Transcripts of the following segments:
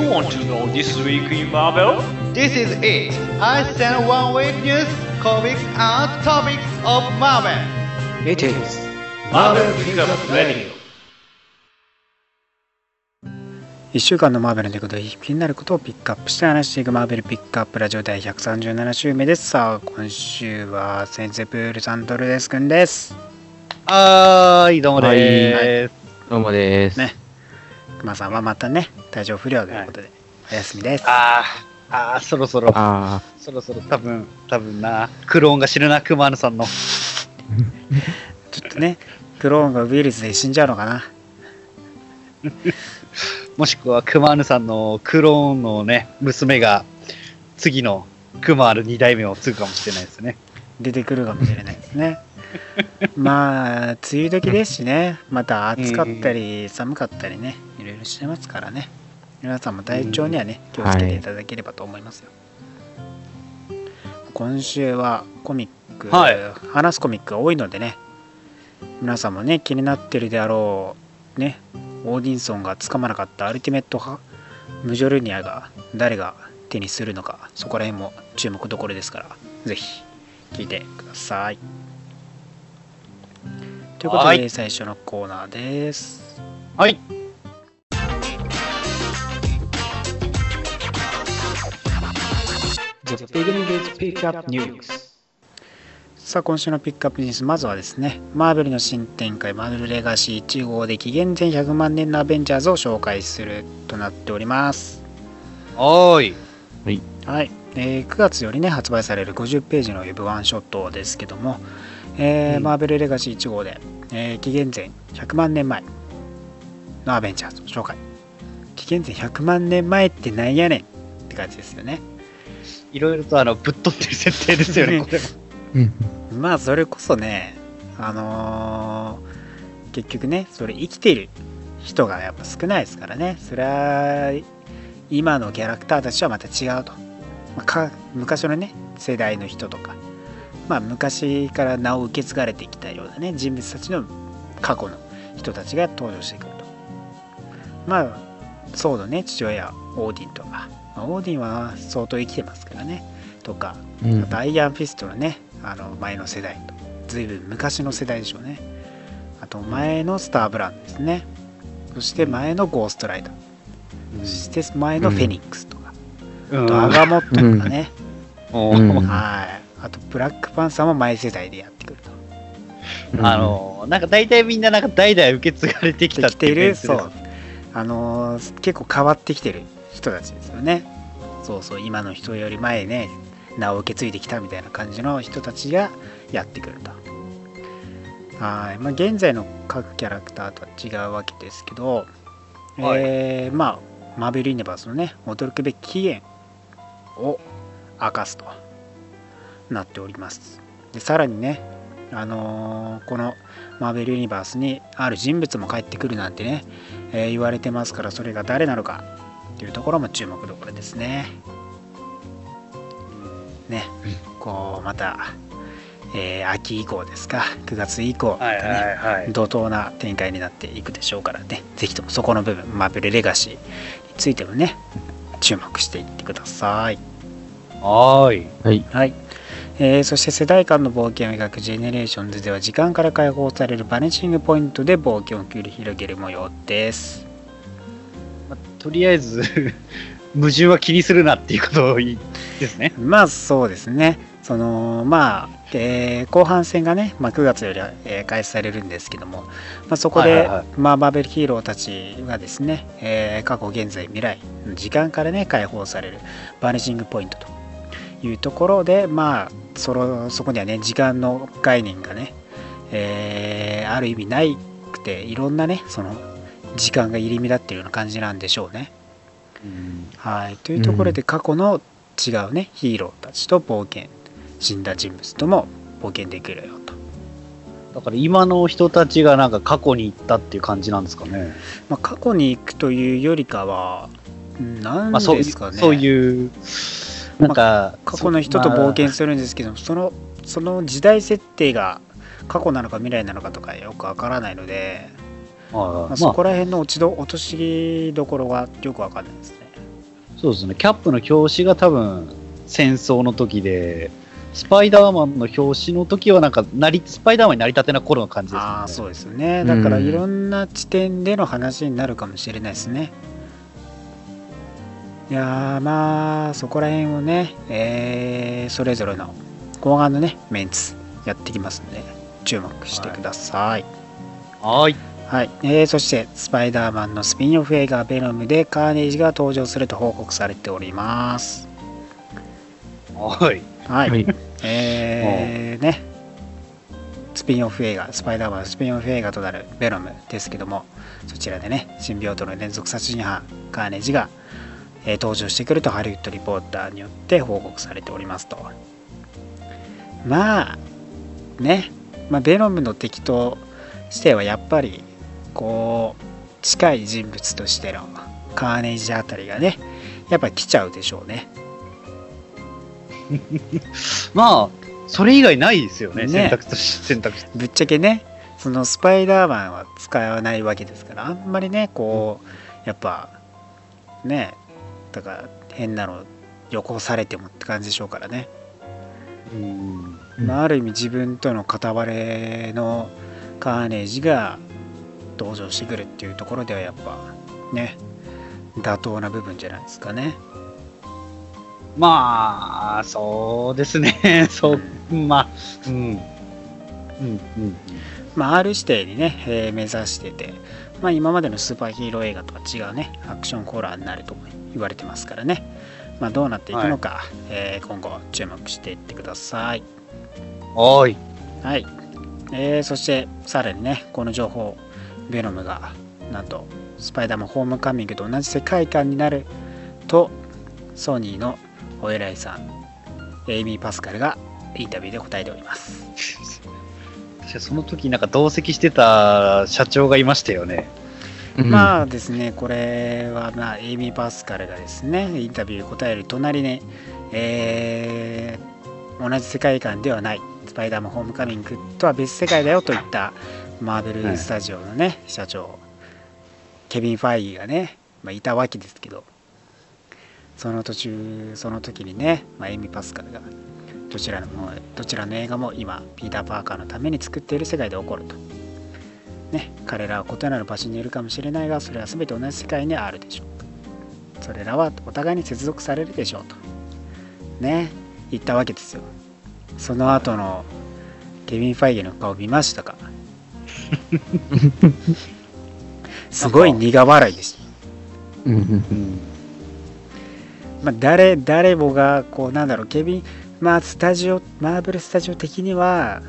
You want to know this week in Marvel? This is it. I send one week news, comics, and topics of Marvel. It is Marvel Pickup Radio. 1週間のマーベルということで気になることをピックアップして話していくマーベルピックアップラジオ第137週目ですさあ今週は先生プールさんとルデスくんですはーい、どうもでーす。どうもです。ね熊さんはまたね体調不良ということで、お休みです。あー、あー、そろそろ、あそろそろ多分、多分な、クローンが死ぬな、クマーヌさんの。ちょっとねクローンがウイルスで死んじゃうのかな。もしくはクマーヌさんのクローンのね、娘が、次のクマール2代目を継ぐかもしれないですね。出てくるかもしれないですね まあ梅雨時ですしね。また暑かったり寒かったりねいろいろしてますからね。皆さんも体調にはね気をつけていただければと思いますよ、今週はコミック、はい。話すコミックが多いのでね皆さんもね気になってるであろうねオーディンソンがつかまなかったアルティメット派ムジョルニアが誰が手にするのかそこら辺も注目どころですからぜひ聞いてくださいということではい。最初のコーナーです。はい。The Beginning is Pick Up News さあ今週のピックアップニュースまずはですねマーベルの新展開マーベルレガシー1号で紀元前100万年のアベンジャーズを紹介するとなっております。おーい。はい、えー9月よりね発売される50ページのウェブワンショットですけども、えーうん。マーベルレガシー1号で、えー紀元前100万年前のアベンジャーズを紹介。紀元前100万年前ってなんやねん。って感じですよね。いろいろとあのぶっ飛んでる設定ですよね、これは。うん。まあそれこそねあのー結局ねそれ生きてる人がやっぱ少ないですからね。それは今のキャラクターたちとはまた違うと、まあか昔のね世代の人とかまあ昔から名を受け継がれてきたようなね人物たちの過去の人たちが登場してくると。まあソーとね父親オーディンとか、まあオーディンは相当生きてますからね。とかうん。あとアイアンフィストのねあの前の世代と。随分昔の世代でしょうね。あと前のスターブランドですね。そして前のゴーストライダー。そして前のフェニックスとか、うん。あとアガモットとかね、うん。はいあとブラックパンサーも前世代でやってくると。あの、なんか大体みんななんか代々受け継がれてきたできているメンツですそうあのー結構変わってきてる人たちですよね。そうそう今の人より前ね名を受け継いできたみたいな感じの人たちがやってくると。はい、まあ、現在の各キャラクターとは違うわけですけど、はい。えーまあマーベル・ユニバースのね驚くべき起源を明かすとなっておりますでさらにねあのーこのマーベル・ユニバースにある人物も帰ってくるなんてね、えー言われてますからそれが誰なのかというところも注目どころですね。ね、こうまた、えー秋以降ですか9月以降、はいはいはい。怒涛な展開になっていくでしょうからねぜひともそこの部分マーベル・レガシーについてもね注目していってください。はーい。はい。はい、えーそして世代間の冒険を描くジェネレーションズでは時間から解放されるバニシングポイントで冒険を繰り広げる模様です。まとりあえず、矛盾は気にするなっていうことですね。まあそうですね。そのまあ、えー後半戦がね、まあ、9月よりは、えー開始されるんですけども、まあ、そこで、はいはいはいまあ、マーベルヒーローたちがですね、えー過去現在未来の時間からね解放されるバネシングポイントというところでまあそのそこにはね時間の概念がね、えーある意味ないくていろんなねその時間が入り乱っているような感じなんでしょうね。はい、というところで過去の違うね、ヒーローたちと冒険死んだ人物とも冒険できるよと、だから今の人たちがなんか過去に行ったっていう感じなんですかね。まあ、過去に行くというよりかは何まあそうですかね、そういう、なんか、過去の人と冒険するんですけどもそのその時代設定が過去なのか未来なのかとかよくわからないので、まあ、まあ、まあ。そこら辺の落ちど落としどころがよくわかんないですね。そうですね、キャップの表紙が多分戦争の時で、スパイダーマンの表紙の時はなんかなり、スパイダーマンになりたてな頃の感じですね。ああそうですよね。だからいろんな地点での話になるかもしれないですねいやーまあそこら辺をね、えーそれぞれの後半のねメンツやってきますんで注目してくださいはい。はい、えーそしてスパイダーマンのスピンオフ映画「ベノム」でカーネージが登場すると報告されておりますはい。はい、はい。えーねスピンオフ映画スパイダーマンのスピンオフ映画となる「ベノム」ですけどもそちらでね新病棟の連続殺人犯カーネージが、えー登場してくるとハリウッドリポーターによって報告されておりますと。まあね、まあ、ベノムの敵としてはやっぱりこう近い人物としてのカーネージあたりがねやっぱ来ちゃうでしょうね。まあ、それ以外ないですよね、ね。選択とし選択肢。ぶっちゃけねそのスパイダーマンは使わないわけですからあんまりねこうやっぱねだから変なの予行されてもって感じでしょうからね、うん。うんまあ、ある意味自分との片割れのカーネージが登場してくるっていうところではやっぱね妥当な部分じゃないですかねまあ、そうですね。そう、まあ、うん。うん、うん。まあ、R 指定にね、えー目指してて、まあ、今までのスーパーヒーロー映画とは違うねアクションホラーになると言われてますからね、まあ、どうなっていくのか、えー今後注目していってください。おい。はい、えーそしてさらにねこの情報ベノムがなんとスパイダーマンホームカミングと同じ世界観になるとソニーのお偉いさんエイミー・パスカルがインタビューで答えております。その時なんか同席してた社長がいましたよね。まあですね、これは、まあ、エイミー・パスカルがですね、インタビューに答える隣に、えー同じ世界観ではない、スパイダーマン・ホームカミングとは別世界だよといった、マーベル・スタジオのね、社長、ケビン・ファイがね、まあ、いたわけですけど、その途中、その時にね、まあ、エイミー・パスカルが、どちらのもどちらの映画も今、ピーター・パーカーのために作っている世界で起こると。ね、彼らは異なる場所にいるかもしれないがそれは全て同じ世界にあるでしょう。とそれらはお互いに接続されるでしょうと。ね言ったわけですよ。その後のケビン・ファイゲの顔見ましたか？すごい苦笑いでした。うんうんうん。まあ、誰誰もがこうなんだろうケビンまあスタジオマーブルスタジオ的には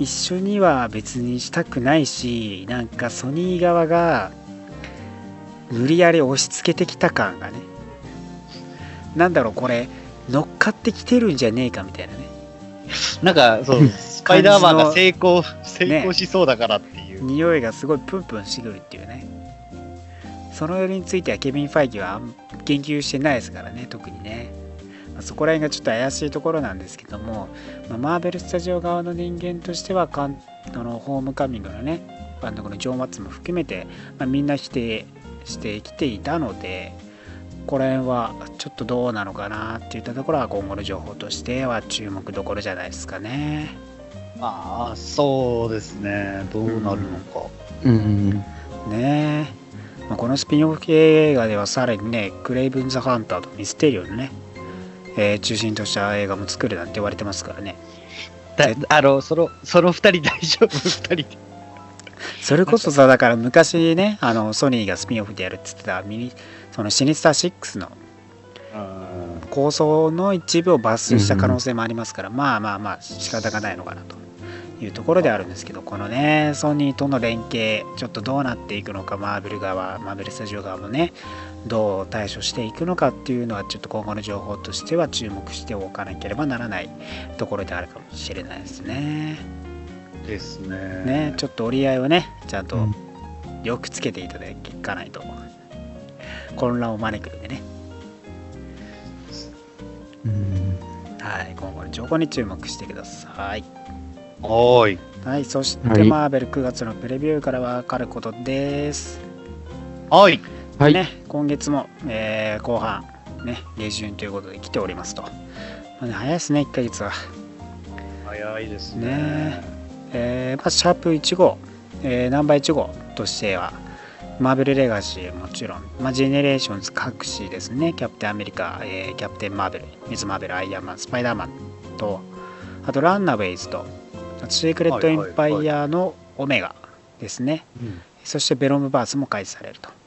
一緒には別にしたくないしなんかソニー側が無理やり押し付けてきた感がね。なんだろうこれ乗っかってきてるんじゃねえかみたいなね。なんか、そう、スパイダーマンが成功、成功しそうだからっていう。匂いがすごいプンプンしてくるっていうね。そのよりについてはケビン・ファイギーは言及してないですからね特にね、まあそこら辺がちょっと怪しいところなんですけども、まあマーベル・スタジオ側の人間としてはかんあのホームカミングのね監督のジョー・マッツも含めて、まあ、みんな否定してきていたのでこれはちょっとどうなのかなっていったところは今後の情報としては注目どころじゃないですかね。まあ、そうですね。どうなるのか。うんうんねえ、まあ、このスピンオフ系映画ではさらにねクレイブン・ザ・ハンターとミステリオのね、えー中心とした映画も作るなんて言われてますからね。だあの、その、その二人大丈夫？二人。で。それこそさだから昔ねあのソニーがスピンオフでやるって言ってたミニそのシニスター6の構想の一部を抜粋した可能性もありますから、まあまあまあ仕方がないのかなというところであるんですけどこのねソニーとの連携ちょっとどうなっていくのかマーベル側マーベルスタジオ側もねどう対処していくのかっていうのはちょっと今後の情報としては注目しておかなければならないところであるかもしれないですね。ですね。ねちょっと折り合いをねちゃんとうんよくつけていただかないと混乱を招くんでね。うんはい、今後の情報に注目してください。おーい。はい、そして、はいマーベル9月のプレビューからわかることです。はい。はい。ね、今月も、えー後半、ね、下旬ということで来ておりますと。まあね、早いですね、1ヶ月は。早いですねね。えーまずシャープ1号、えーナンバー1号としては、マーベルレガシーもちろん、まあ、ジェネレーションズ各紙ですね、キャプテンアメリカ、えーキャプテンマーベル、ミズ・マーベル、アイアンマン、スパイダーマンと、あとランナーウェイズと、シークレット・エンパイアのオメガですね。うんそしてヴェノムバースも開始されると。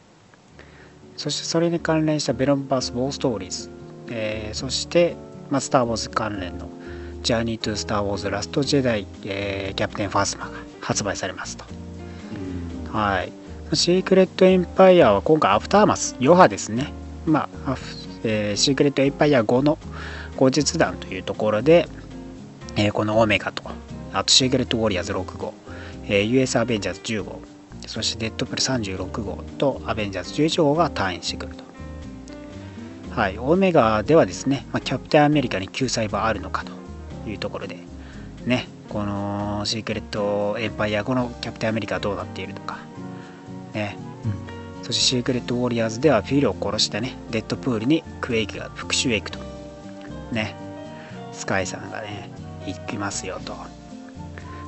そしてそれに関連したヴェノムバース・ウォーストーリーズ、えーそして、まあ、スター・ウォーズ関連のジャーニー・トゥ・スター・ウォーズ・ラスト・ジェダイ、えーキャプテン・ファズマが発売されますと。はい。シークレット・エンパイアは今回アフターマス、余波ですね。まあ、アフえーシークレット・エンパイア5の後日談というところで、えーこのオメガと、あとシークレット・ウォリアーズ6号、えー US アベンジャーズ10号、そしてデッドプル36号とアベンジャーズ11号が退院してくると。はい、オメガではですね、まあ、キャプテンアメリカに救済はあるのかというところで、ね、このシークレットエンパイア後のキャプテンアメリカはどうなっているのか、ね、そしてシークレットウォリアーズではフィルを殺したね、デッドプールにクエイクが復讐へ行くと。ね、スカイさんがね、行きますよと。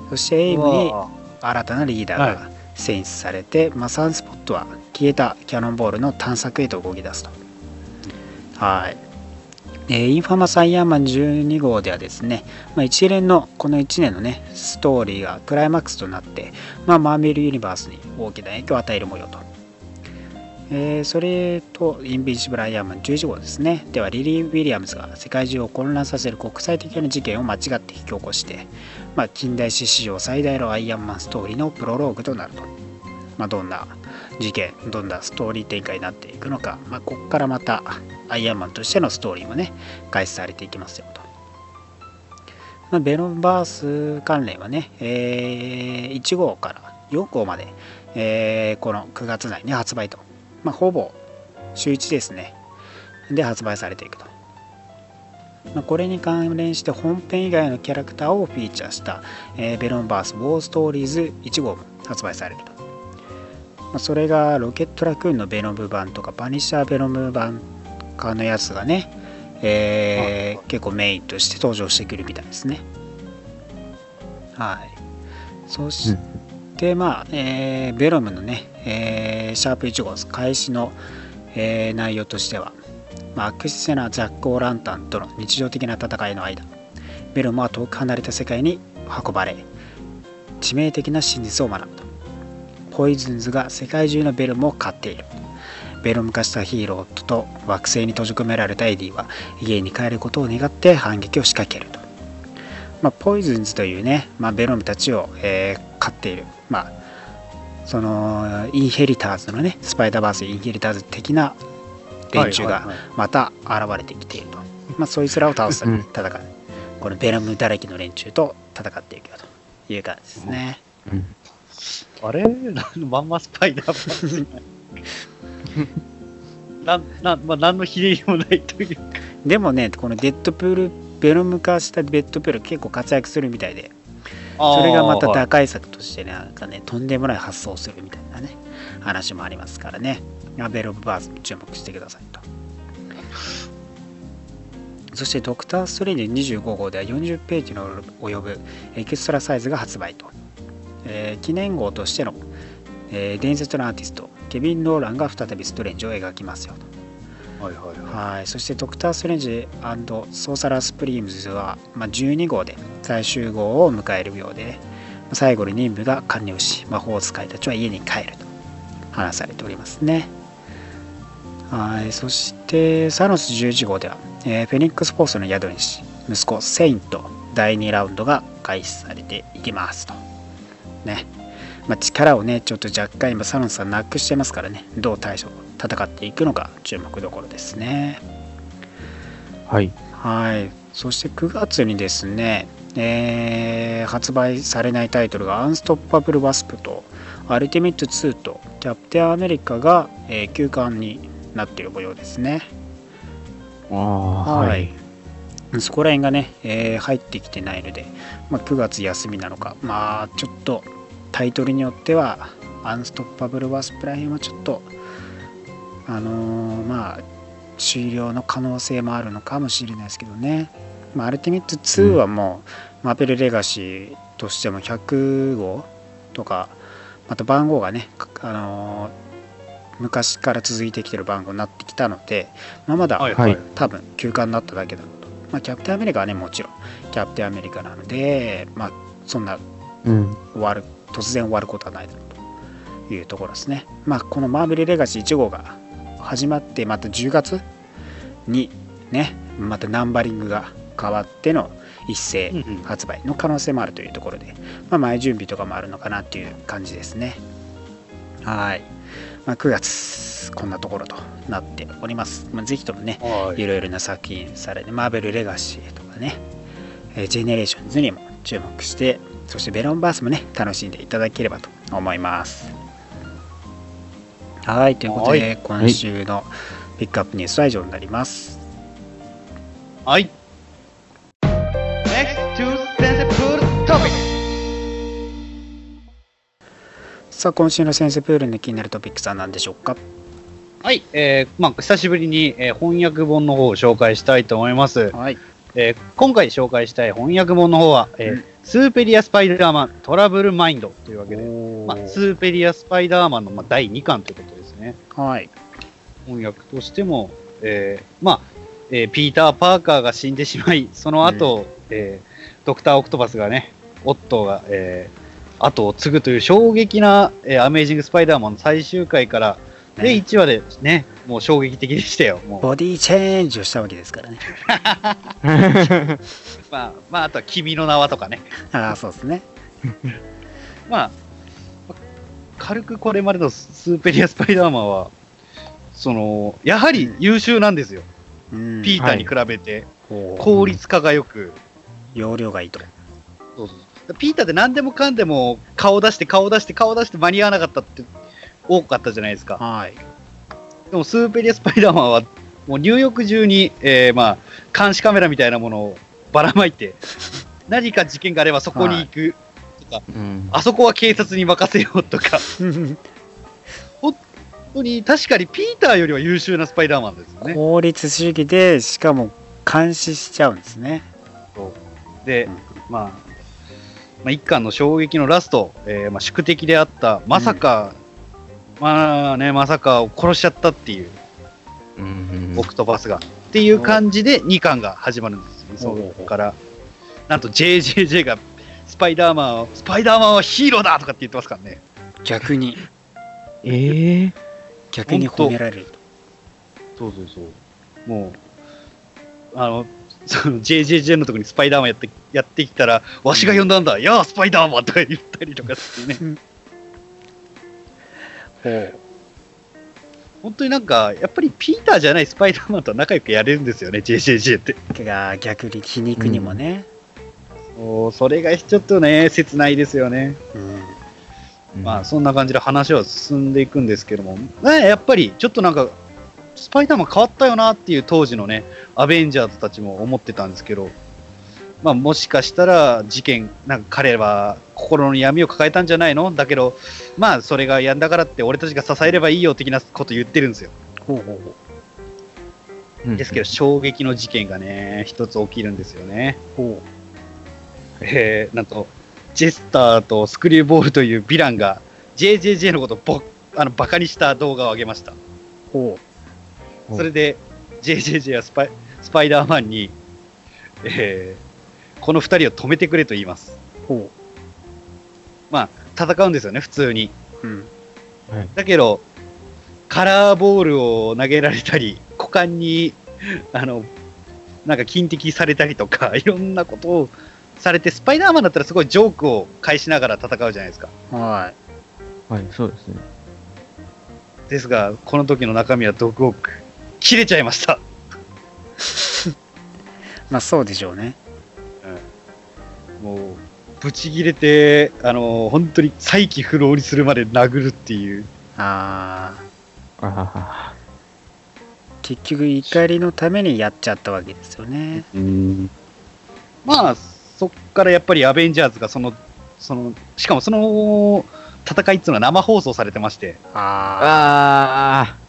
そしてエイムに新たなリーダーが選出されて、まあ、サンスポットは消えたキャノンボールの探索へと動き出すと。はい。えーインファマス・アイアンマン12号ではですね、まあ、一連のこの1年のねストーリーがクライマックスとなって、まあ、マーベル・ユニバースに大きな影響を与える模様と、えーそれとインビジブル・アイアンマン11号ですねではリリー・ウィリアムズが世界中を混乱させる国際的な事件を間違って引き起こして、まあ、近代史史上最大のアイアンマンストーリーのプロローグとなると、まあ、どんな事件どんなストーリー展開になっていくのか、まあ、ここからまたアイアンマンとしてのストーリーもね開始されていきますよと、まあ、ベロンバース関連はね、えー1号から4号まで、えーこの9月内に発売と、まあ、ほぼ週1ですね。で発売されていくと。まあこれに関連して本編以外のキャラクターをフィーチャーした、えーベロンバース・ウォーストーリーズ1号も発売されると。まあそれがロケットラクーンのベノム版とかバニッシャーベノム版かのやつがね、えー結構メインとして登場してくるみたいですね。はい。そして、まあ、えーベロムのね、えーシャープ1号開始の、えー内容としては、まあ、悪質なジャック・オーランタンとの日常的な戦いの間ヴェノムは遠く離れた世界に運ばれ致命的な真実を学ぶと。ポイズンズが世界中のヴェノムを狩っている。ヴェノム化したヒーローと惑星に閉じ込められたエディは家に帰ることを願って反撃を仕掛けると、まあ、ポイズンズというね、まあ、ヴェノムたちを、えー狩っている、まあ、そのインヘリターズのねスパイダーバースインヘリターズ的な連中がまた現れてきていると、まあ、そいつらを倒すためにうん。戦う、このベロムだらけの連中と戦っていくよという感じですね、うん。あれ？まんまスパイダーマン。なん、なん、まあ、何のひねりもないというか。でもねこのデッドプールベロム化したデッドプール結構活躍するみたいでそれがまたはい。打開策としてねなんかねとんでもない発想をするみたいなね話もありますからねまあベロムバースに注目してくださいとそしてドクター・ストレンジ25号では40ページの及ぶエキストラサイズが発売と、えー記念号としての、えー伝説のアーティストケビン・ローランが再びストレンジを描きますよとはいはいはい。はい、そしてドクター・ストレンジソーサラー・スプリームズは、まあ、12号で最終号を迎えるようで、最後に任務が完了し、魔法使いたちは家に帰ると話されておりますね。はい、そしてサノス11号では、えーフェニックス・フォースの宿主、息子セインと第2ラウンドが開始されていきますと。ね。まあ、力をね、ちょっと若干今サノスさんなくしてますからね、どう対処、戦っていくのか注目どころですね。はい。はい。そして9月にですね、えー発売されないタイトルがアンストッパブル・ワスプとアルティメット2とキャプテンアメリカが、えー休刊になっている模様ですね。ああ、ははいい。そこら辺がね、えー入ってきてないので、まあ、9月休みなのか、まあちょっとタイトルによってはアンストッパブル・ワスプら辺はちょっとあのーまあ終了の可能性もあるのかもしれないですけどね。まあ、アルティメット2はもう、マーベルレガシーとしても100号とか、また番号がね、あのー昔から続いてきてる番号になってきたので、まあ、まだ、はいはい多分休暇になっただけだと。まあ、キャプテンアメリカはね、もちろんキャプテンアメリカなので、まあ、そんなうん。終わる突然終わることはないだろうというところですね。まあこのマーベルレガシー1号が始まってまた10月にねまたナンバリングが変わっての一斉うんうん発売の可能性もあるというところで、まあ、前準備とかもあるのかなっていう感じですね。はい。まあ、9月こんなところとなっております。まあ、ぜひともね、はい。いろいろな作品さらにマーベルレガシーとかね、えージェネレーションズにも注目してそしてベロンバースもね楽しんでいただければと思います。はいということで、は今週のピックアップニュースは以上になります。はい。さあ今週の先生プールの気になるトピックスは何でしょうか？はい。えー、まあ、久しぶりに、えー翻訳本の方を紹介したいと思います。はいえー今回紹介したい翻訳本の方は、えーうんスーペリア・スパイダーマントラブルマインドというわけで、おまあ、スーペリア・スパイダーマンの、まあ、第2巻ということですね。はい翻訳としても、えーまあ、えーピーター・パーカーが死んでしまい、その後、えードクター・オクトパスがね、オットーが、えー後を継ぐという衝撃な、えーアメージング・スパイダーマンの最終回から、で、ね1話でね、もう衝撃的でしたよ。もう。ボディチェンジをしたわけですからね。まあ、まあ、あとは君の名はとかね。ああそうですね。まあ、軽くこれまでのスーペリア・スパイダーマンは、その、やはり優秀なんですよ。うん。ピーターに比べて、効率化がよく。容量がいいとピーターって何でもかんでも顔出して顔出して顔出して間に合わなかったって多かったじゃないですか。はいでもスーペリア・スパイダーマンはもう入浴中に、えーまあ、監視カメラみたいなものをばらまいて、何か事件があればそこに行くとか、うん。あそこは警察に任せようとか、本当に確かにピーターよりは優秀なスパイダーマンですよね。効率主義でしかも監視しちゃうんですねでうん、まあ、まあ、一巻の衝撃のラスト、えーまあ、宿敵であった、まさか、まあね、まさかを殺しちゃったっていう、うんオクトパスが。っていう感じで2巻が始まるんですよね、おうそこから。なんと JJJ がスパイダーマンを、スパイダーマンはヒーローだとかって言ってますからね。逆にええ逆に褒められるそうそうそう。もう、あの、その JJJ のとこにスパイダーマンやってやってきたら、わしが呼んだんだ、やあ、スパイダーマンとか言ったりとかしてね。ほ本当になんか、やっぱりピーターじゃないスパイダーマンとは仲良くやれるんですよね、JJJ って。うが逆に皮肉にもね、そうそれがちょっとね、切ないですよね。うん。まあ、そんな感じで話は進んでいくんですけども、ね、やっぱりちょっとなんか、スパイダーマン変わったよなっていう当時のね、アベンジャーズたちも思ってたんですけど、まあ、もしかしたら事件、なんか彼は心の闇を抱えたんじゃないの？だけど、まあ、それがやんだからって俺たちが支えればいいよ的なこと言ってるんですよ。ほうほうほうんですけど、衝撃の事件がね、一つ起きるんですよね。うほえー、なんと、ジェスターとスクリューボールというヴィランが、JJJ のことをぼあのバカにした動画を上げました。うほそれで、JJJ はスパイスパイダーマンに、えーこの二人を止めてくれと言います。うほまあ、戦うんですよね、普通に。ううんだけど、カラーボールを投げられたり、股間に、あの、なんか金敵されたりとか、いろんなことをされて、スパイダーマンだったらすごいジョークを返しながら戦うじゃないですか。ははい、そうですね。ですが、この時の中身はドッグオーク。切れちゃいました。い まあそうでしょうね。もう、ブチ切れて、あの、本当に再起不能にするまで殴るっていう。ああああ。結局怒りのためにやっちゃったわけですよね。まあ、そっからやっぱりアベンジャーズがその、その、しかもその戦いっていうのは生放送されてまして、ああ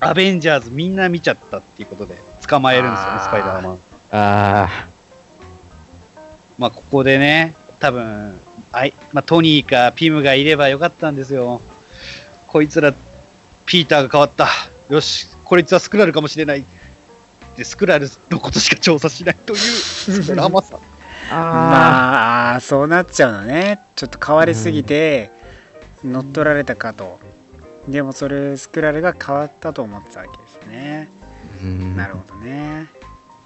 アベンジャーズみんな見ちゃったっていうことで捕まえるんですよねスパイダーマン。あまあここでね多分あい、まあ、トニーかピムがいればよかったんですよ。こいつらピーターが変わった。よしこいつはスクラルかもしれない。でスクラルのことしか調査しないというスラマさ。あ。あまあそうなっちゃうのね。ちょっと変わりすぎて乗っ取られたかとでもそれスクラルが変わったと思ってたわけですね。なるほどね、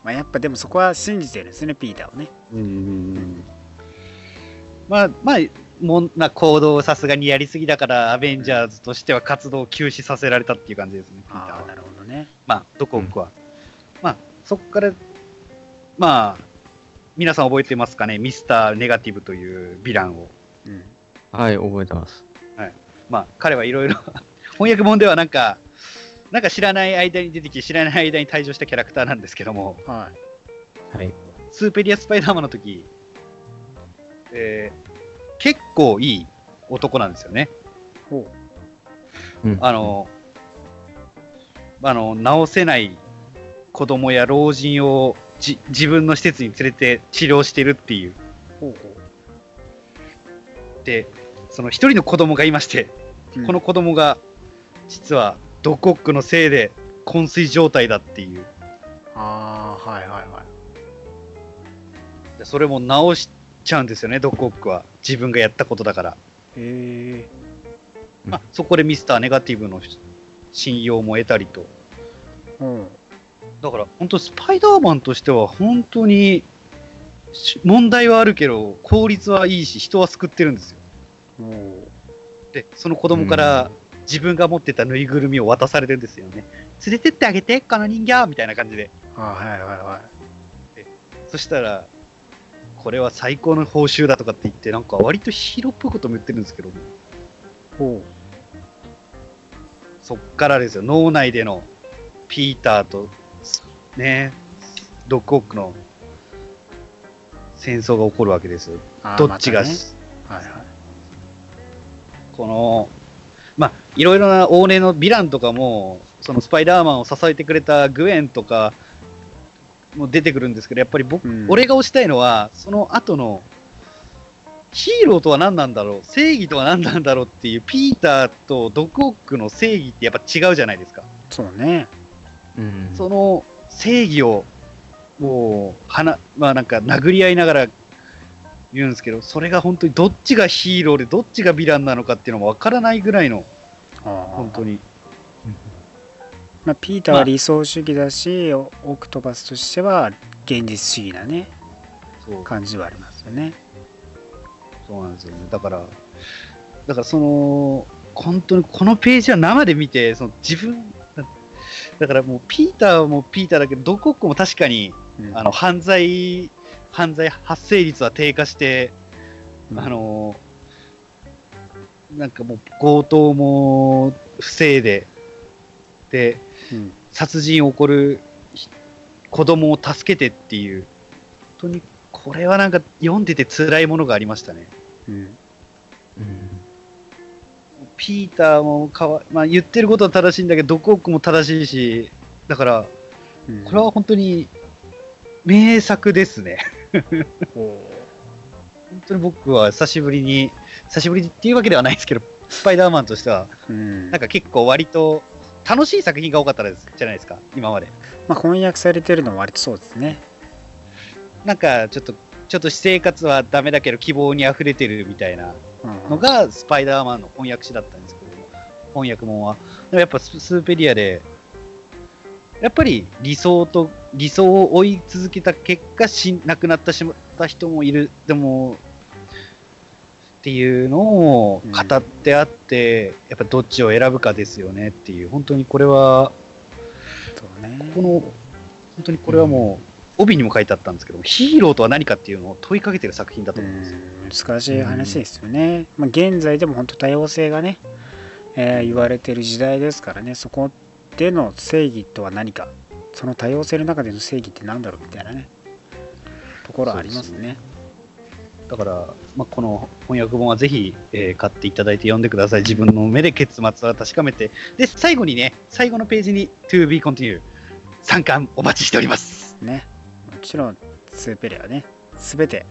まあ、やっぱでもそこは信じてるんですねピーターをね。うんまあまあもんな行動をさすがにやりすぎだからアベンジャーズとしては活動を休止させられたっていう感じですね、ピーターは。ああなるほどね。まあ、ドコンクは。まあ、そこから、まあ、皆さん覚えてますかね、ミスターネガティブというヴィランを。うん。はい、覚えてます。まあ、彼はいろいろ、翻訳本ではなんか、なんか知らない間に出てきて、知らない間に退場したキャラクターなんですけども、はいはい。スーペリア・スパイダーマンの時、えー結構いい男なんですよね。ほうんあの、あの、治せない子供や老人をじ自分の施設に連れて治療してるっていう。うほうほで、その一人の子供がいまして、ううんこの子供が実はドコックのせいで昏睡状態だっていう。ああはいはいはいでそれも治しちゃうんですよね、ドコックは。自分がやったことだから。へえうんまあ、そこでミスターネガティブの信用も得たりと。うんだから本当スパイダーマンとしては本当にし問題はあるけど効率はいいし人は救ってるんですよ。で、その子供から自分が持ってたぬいぐるみを渡されるんですよね。連れてってあげて、この人形みたいな感じで。はいはいはそしたら、これは最高の報酬だとかって言って、なんか割とヒーローっぽいことも言ってるんですけど。も、いほそっからですよ、脳内でのピーターと、ね、ドッグオックの戦争が起こるわけですどっちが、またね。はいはい。この、まあ、いろいろな往年のヴィランとかも、そのスパイダーマンを支えてくれたグエンとかも出てくるんですけど、やっぱり僕、うん俺が推したいのは、その後の、ヒーローとは何なんだろう、正義とは何なんだろうっていう、ピーターとドクオックの正義ってやっぱ違うじゃないですか。そうねうん。その正義を、もう、はな、まあなんか殴り合いながら言うんですけど、それが本当にどっちがヒーローでどっちがヴィランなのかっていうのもわからないぐらいの、本本当に。まあ、ピーターは理想主義だし、オオクトパスとしては現実主義なね。そう。感じはありますよね。そうなんですよね。だから、だからその、本当にこのページは生で見て、その自分、だからもうピーターもピーターだけど、ドコックも確かに、うん。あの、犯罪、犯罪発生率は低下して、うんあの、なんかもう強盗も防いで、で、うん殺人起こるひ子供を助けてっていう、本当にこれはなんか読んでて辛いものがありましたね。うんうん。ピーターもかわ、まあ、言ってることは正しいんだけど、ドコックも正しいし、だから、うんこれは本当に名作ですね。お本当に僕は久しぶりに、久しぶりっていうわけではないですけど、スパイダーマンとしては、ーうんなんか結構割と楽しい作品が多かったですじゃないですか、今まで。まあ、翻訳されてるのは割とそうですねなんかちょっと、ちょっと私生活はダメだけど希望に溢れてるみたいなうんのがスパイダーマンの翻訳詞だったんですけども、翻訳本は。でもやっぱススーペリアで、やっぱり理想と、理想を追い続けた結果、し亡くなってしまった人もいる。でも、っていうのを語ってあって、やっぱどっちを選ぶかですよねっていう、本当にこれは、ねこの、本当にこれはもう、帯にも書いてあったんですけども、ヒーローとは何かっていうのを問いかけてる作品だと思うんですよ。うん難しい話ですよね、まあ、現在でも本当多様性がね、えー言われてる時代ですからねそこでの正義とは何かその多様性の中での正義って何だろうみたいなねところありますねだから、まあ、この翻訳本はぜひ、えー買っていただいて読んでください。自分の目で結末を確かめて。で、最後にね、最後のページに To be continue。参加お待ちしております。ねもちろんスーペレはね全て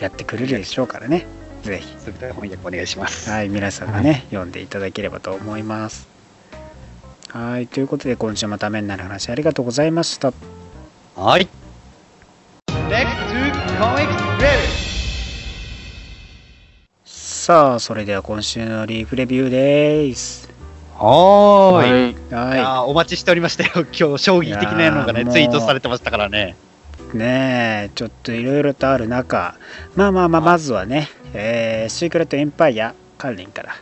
やってくれるでしょうからねぜひすべて翻訳お願いします。はい皆さんがね、読んでいただければと思いますはいということで今週もためになる話ありがとうございましたはい。さあそれでは今週のリーフレビューですはーい。はい。はいいやーお待ちしておりましたよ。今日、将棋的なのがね、ツイートされてましたからね。ねえちょっといろいろとある中まあまあまあまずはね、えーシークレットエンパイア関連から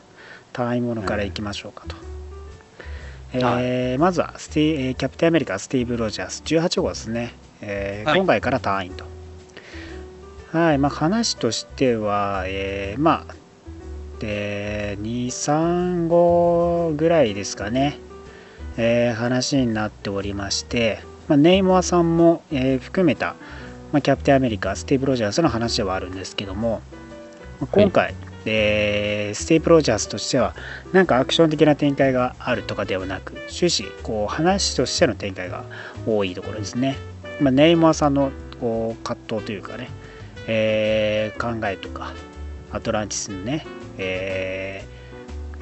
単位ものからいきましょうかと、えーまずはスティ、えーキャプテンアメリカスティーブ・ロジャース。18号ですね、えーはい。今回から単位と。はい。まあ話としては、えーまあで23号ぐらいですかね、えー話になっておりまして、まあ、ネイモアさんも、えー含めた、まあ、キャプテンアメリカスティーブ・ロジャースの話ではあるんですけども、まあ今回、えースティーブ・ロジャースとしてはなんかアクション的な展開があるとかではなく終始こう話としての展開が多いところですね、まあ、ネイモアさんのこう葛藤というかね、えー考えとかアトランティスのね、えー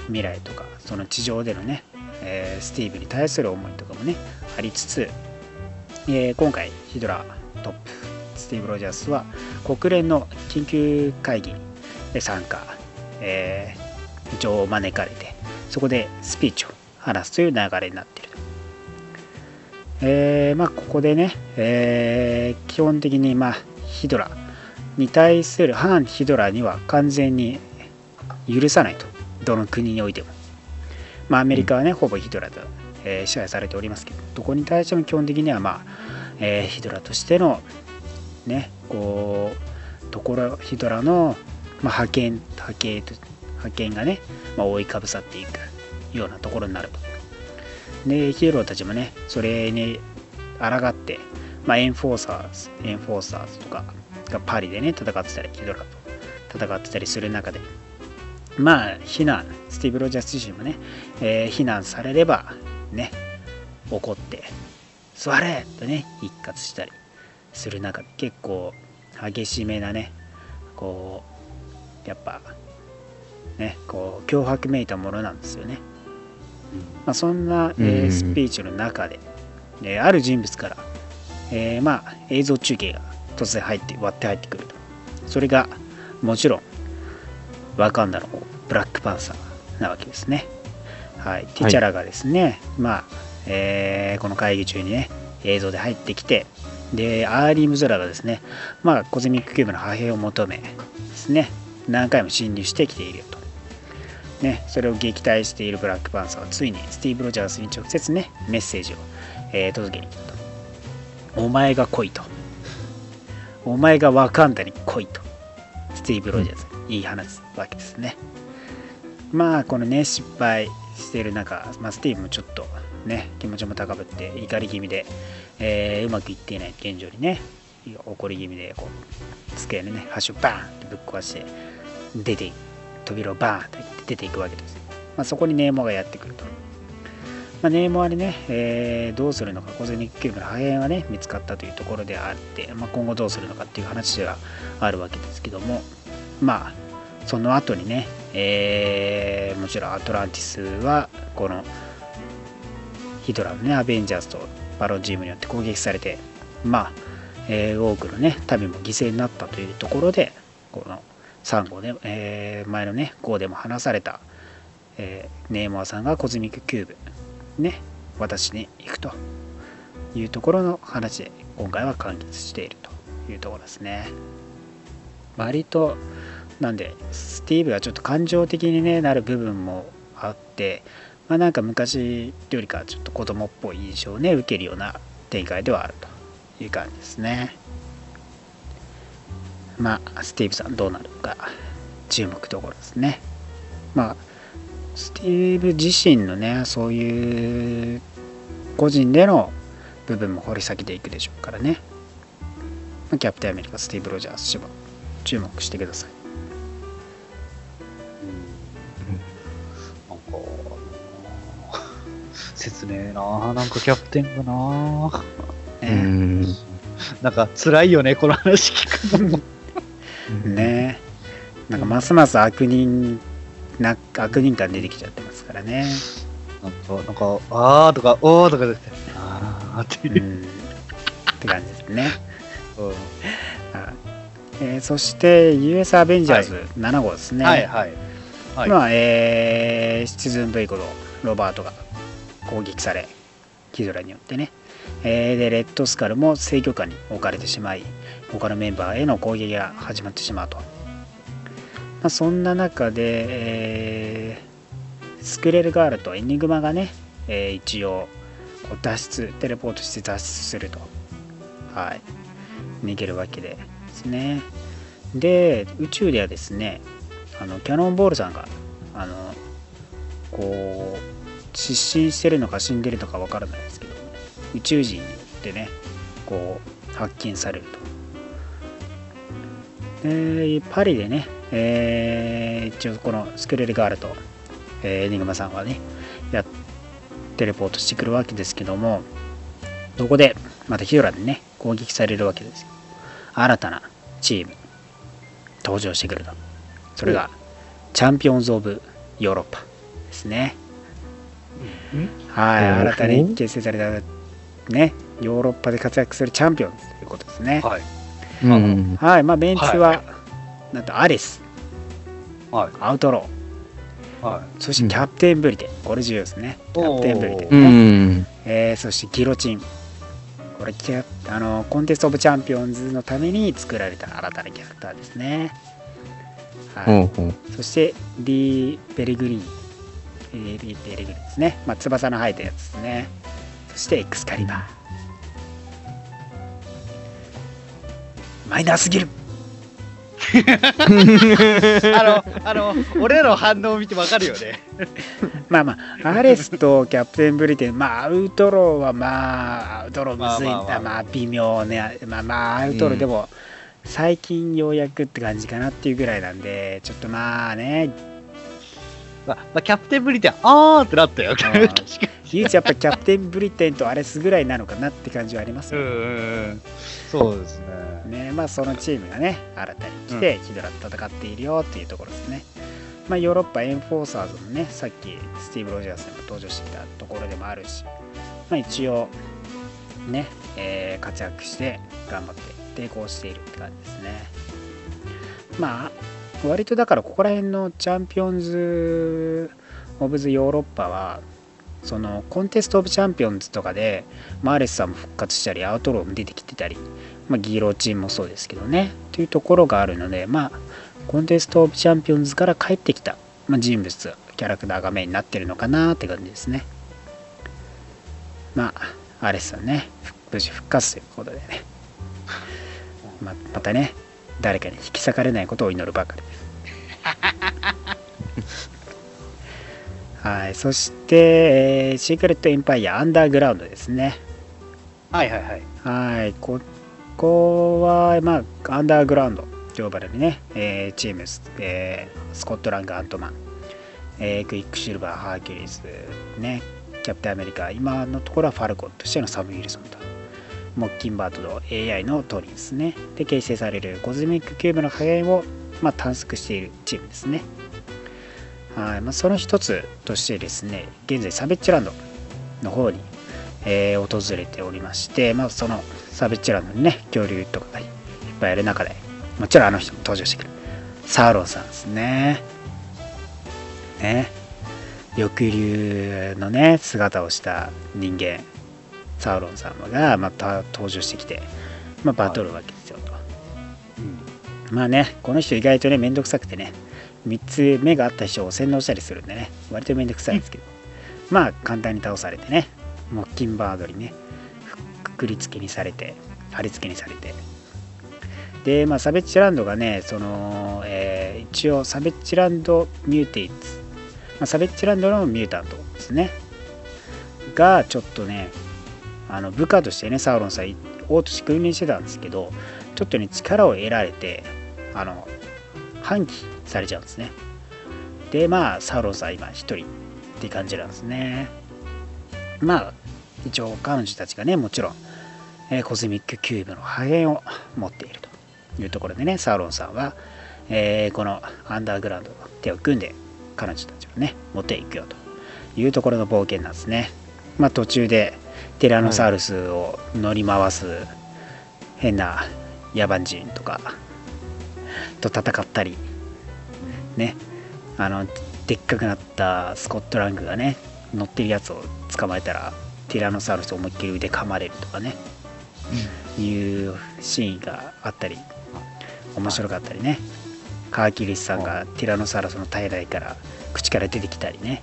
未来とかその地上でのね、えースティーブに対する思いとかもねありつつ、えー今回ヒドラトップスティーブ・ロジャースは国連の緊急会議参加、えー、一応招かれてそこでスピーチを話すという流れになっている。えーまあここでね、えー基本的にまあヒドラに対する反ヒドラには完全に許さないとどの国においてもまあアメリカはね、ほぼヒドラと、えー支配されておりますけどどこに対しても基本的にはまあ、えーヒドラとしてのねこうところヒドラの、まあ、覇権覇権と覇権がね、まあ、覆いかぶさっていくようなところになると。でヒーローたちもねそれに抗って、まあ、エンフォーサーズエンフォーサーズとかがパリでね戦ってたりヒドラと戦ってたりする中でまあヒドラスティーブ・ロジャース自身もね、えー非難されればね怒って座れとね一喝したりする中で結構激しめなねこうやっぱねこう脅迫めいたものなんですよね、まあ、そんな、えーうんスピーチの中で、えーある人物から、えーまあ映像中継が突然入って割って入ってくると。それがもちろんワカンダのブラックパンサーなわけですね。はい。ティチャラがですね、まあ、えーこの会議中にね映像で入ってきてでアーミーヒドラがですねまあコズミックキューブの破片を求めですね何回も侵入してきていると。ねそれを撃退しているブラックパンサーはついにスティーブ・ロジャースに直接ねメッセージを、えー届けに来たと。お前が来いと。お前がワカンダに来いと。スティーブ・ロジャース。に言い放つわけですね、まあこのね失敗している中、まあ、スティーブもちょっとね気持ちも高ぶって怒り気味で、えーうまくいっていない現状にね怒り気味でこう机のね端をバーンってぶっ壊して出て扉をバーンって出ていくわけです、まあ、そこにネイモアがやってくると、まあ、ネイモアにね、えーどうするのか。コズミックキューブの破片がね見つかったというところであって、まあ、今後どうするのかっていう話ではあるわけですけども。まあその後にね、えーもちろんアトランティスはこのヒドラのねアベンジャーズとバロンジモによって攻撃されてまあ、えー多くのね民も犠牲になったというところでこの3号で、えー前のね号でも話された、えーネイモアさんがコズミックキューブね渡しに行くというところの話で今回は完結しているというところですね。割となんでスティーブがちょっと感情的に、ね、なる部分もあって、まあ、なんか昔よりかちょっと子供っぽい印象をね受けるような展開ではあると。いう感じですね。まあスティーブさんどうなるか。注目どころですね。まあスティーブ自身のねそういう個人での部分も掘り下げていくでしょうからね。まあキャプテンアメリカスティーブ・ロジャース氏は注目してください。なんか、あの切ねえななんかキャプテンがなね,、ん。なんか辛いよね、この話聞くの。ね。なんかますます悪人な悪人感出てきちゃってますからね。なんか、なんか、あーとか、おーとか出て、あーって。ういう。ん。って感じですね、うん。はい。えーそして US アベンジャーズ7号ですね、はいはい。はい。まあえーシチズン V ことロバートが攻撃されキドラによってね、えーでレッドスカルも制御下に置かれてしまい他のメンバーへの攻撃が始まってしまうと、まあ、そんな中で、えースクレルガールとエニグマがね、えー一応こう脱出テレポートして脱出すると。はい。逃げるわけですね。で宇宙ではですねあのキャノンボールさんがあのこう失神してるのか死んでるのかわからないですけど宇宙人によってねこう発見されると。でパリでね、えー一応このスクレルガールと、えーエニグマさんはねやテレポートしてくるわけですけどもそこでまたヒドラでね攻撃されるわけですよ。新たなチーム登場してくると。それがチャンピオンズ・オブ・ヨーロッパですね。はいうん新たに結成されたねヨーロッパで活躍するチャンピオンということですね。はい。うん。はいまあメンツは、はい。なんとアレス。はい。アウトロー。はい。そしてキャプテンブリテン、これ重要ですね。キャプテンブリテンね、ん。えーそしてギロチン。これキャあのコンテスト・オブ・チャンピオンズのために作られた新たなキャラクターですね、はい。そしてリ・ベリグリーン。えーリ・ベリグリーンですね、まあ、翼の生えたやつですね。そしてエクスカリバー。マイナーすぎる。あの、あの、俺らの反応を見てわかるよね。まあまあアレスとキャプテンブリテンまあアウトローはまあアウトローむずい。んだまあまあまあ。まあ微妙ね。まあまあアウトローでも最近ようやくって感じかなっていうぐらいなんでちょっとまあねまあ、まあ、キャプテンブリテン、あーってなったよ。確かに。唯一やっぱキャプテンブリテンとアレスぐらいなのかなって感じはありますようんうんうん。そうですね。ねまあそのチームがね新たに来てヒドラと戦っているよっていうところですね、まあヨーロッパエンフォーサーズもねさっきスティーブ・ロジャースにも登場してきたところでもあるしまあ一応ね、えー活躍して頑張って抵抗しているって感じですねまあ割とだからここら辺のチャンピオンズ・オブ・ズ・ヨーロッパはそのコンテスト・オブ・チャンピオンズとかでマーレスさんも復活したりアウトローも出てきてたりまあ、ギーローチンもそうですけどねというところがあるのでまあコンテスト・オブ・チャンピオンズから帰ってきた、まあ、人物キャラクターがメインになってるのかなって感じですね。まあアレスさんね無事復活ということでね。またね。誰かに引き裂かれないことを祈るばかり。で すはいそして、えーシークレット・エンパイア・アンダーグラウンドですね。はいはいはい。はい、ここは、まあ、アンダーグラウンドと呼ばれるね、えーチームっす、えースコットラング・アントマン、えークイックシルバー、ハーキュリーズ、ね、キャプテンアメリカ、今のところはファルコンとしてのサム・ウィルソンと、モッキンバードと AI のトニーですね。で、形成されるコズミックキューブの欠片を、まあ、探索しているチームですね。はい。まあ、その一つとしてですね、現在サベッジランドの方にえー訪れておりまして、まあ、そのサベッジランドにね恐竜とかがいっぱいいる中でもちろんあの人も登場してくる。サウロンさんですね。ね。翼竜のね姿をした人間。サーロンさんがまた登場してきて、まあ、バトルわけですよと、まあねこの人意外とねめんどくさくてね3つ目があった人を洗脳したりするんでね割とめんどくさいんですけど、まあ簡単に倒されてねモッキンバードにねくくりつけにされて貼り付けにされて。でまあサベッチランドがねその、えー一応サベッチランドミューテイツ、まあ、サベッジランドのミュータントですね。がちょっとねあの部下としてねサウロンさん王として訓練してたんですけどちょっとね力を得られてあの反旗されちゃうんですね。でまあサウロンさん今一人って感じなんですね。まあ一応彼女たちがねもちろん、えーコズミックキューブの破片を持っているというところでねサウロンさんは、えーこのアンダーグラウンドと手を組んで彼女たちをね持っていくよというところの冒険なんですね。まあ途中でティラノサウルスを乗り回す変な野蛮人とかと戦ったりね。あのでっかくなったスコットラングがね乗ってるやつを捕まえたらティラノサウルスを思いっきり腕噛まれるとかね、いうシーンがあったり面白かったりね。カーキリスさんがティラノサウルスの体内から口から出てきたりね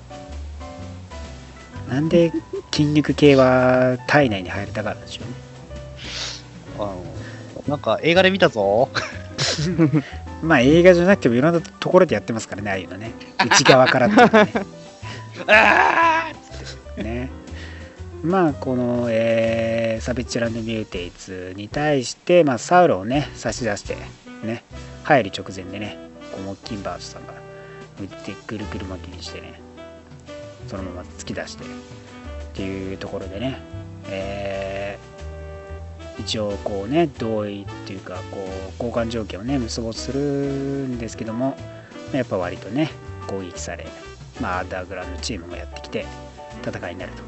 なんで筋肉系は体内に入れたからでしょうね。あのなんか映画で見たぞ。まあ映画じゃなくてもいろんなところでやってますからねああいうのね。内側からとかねあ ね。まあこの、えーサベッチランドミューテイツに対して、まあ、サウロをね差し出してね。入る直前でねこうモッキンバードさんが打ってぐるぐる巻きにしてねそのまま突き出してっていうところでね、えー一応こうね同意っていうかこう交換条件をね結ぼうとするんですけどもやっぱ割とね攻撃されまあアンダーグラウンドチームもやってきて戦いになると。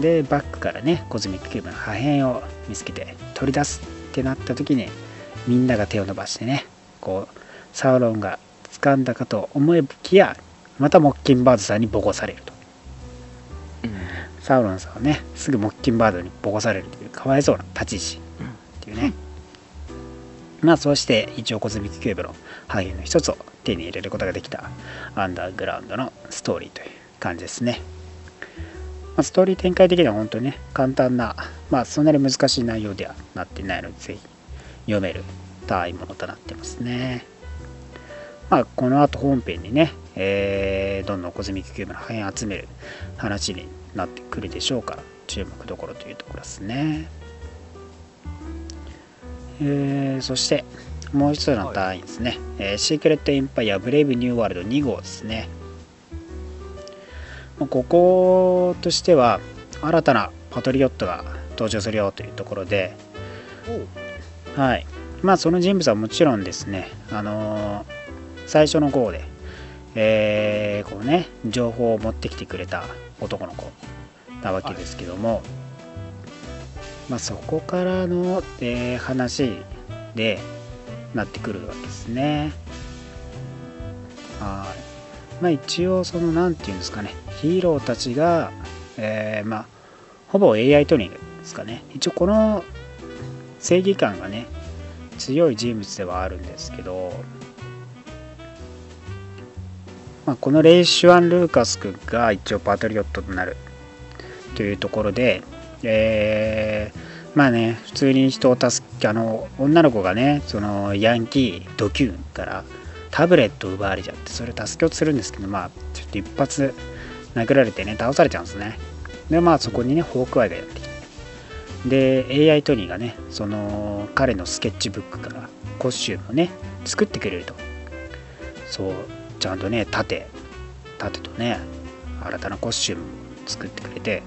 でバックからねコズミックキューブの破片を見つけて取り出すってなった時にみんなが手を伸ばしてねこうサウロンが掴んだかと思いきやまたモッキンバードさんにボコされると。サウロンさんはねすぐモッキンバードにボコされるというかわいそうな立ち位置っていうね。まあそうして一応コズミックキューブの破片の一つを手に入れることができたアンダーグラウンドのストーリーという感じですね、まあ、ストーリー展開的には本当にね簡単なまあそんなに難しい内容ではなってないのでぜひ読みたいものとなってますね。まあこの後本編にね、えーどんどんコズミックキューブの破片を集める話になってくるでしょうから注目どころというところですね。えーそしてもう一つの単位ですね、えーシークレット・エンパイア・ブレイブ・ニュー・ワールド2号ですね。まあこことしては新たなパトリオットが登場するよというところではい。まあその人物はもちろんですね。あのー最初の号でえーこうね情報を持ってきてくれた男の子なわけですけども、まあそこからの、えー話でなってくるわけですね。はい。まあ一応その何て言うんですかねヒーローたちが、えーまあほぼ AI トレーニングですかね。一応この正義感がね強い人物ではあるんですけど、まあ、このレイシュアン・ルーカス君が一応パトリオットとなるというところで、えーまあね普通に人を助けあの女の子がねそのヤンキードキューンからタブレットを奪われちゃってそれを助けようとするんですけどまあちょっと一発殴られてね倒されちゃうんですね。でまあそこにねホークアイがやってきて。で AI トニーがねその彼のスケッチブックからコスチュームをね作ってくれると。そう。ちゃんとね盾盾とね新たなコスチューム作ってくれて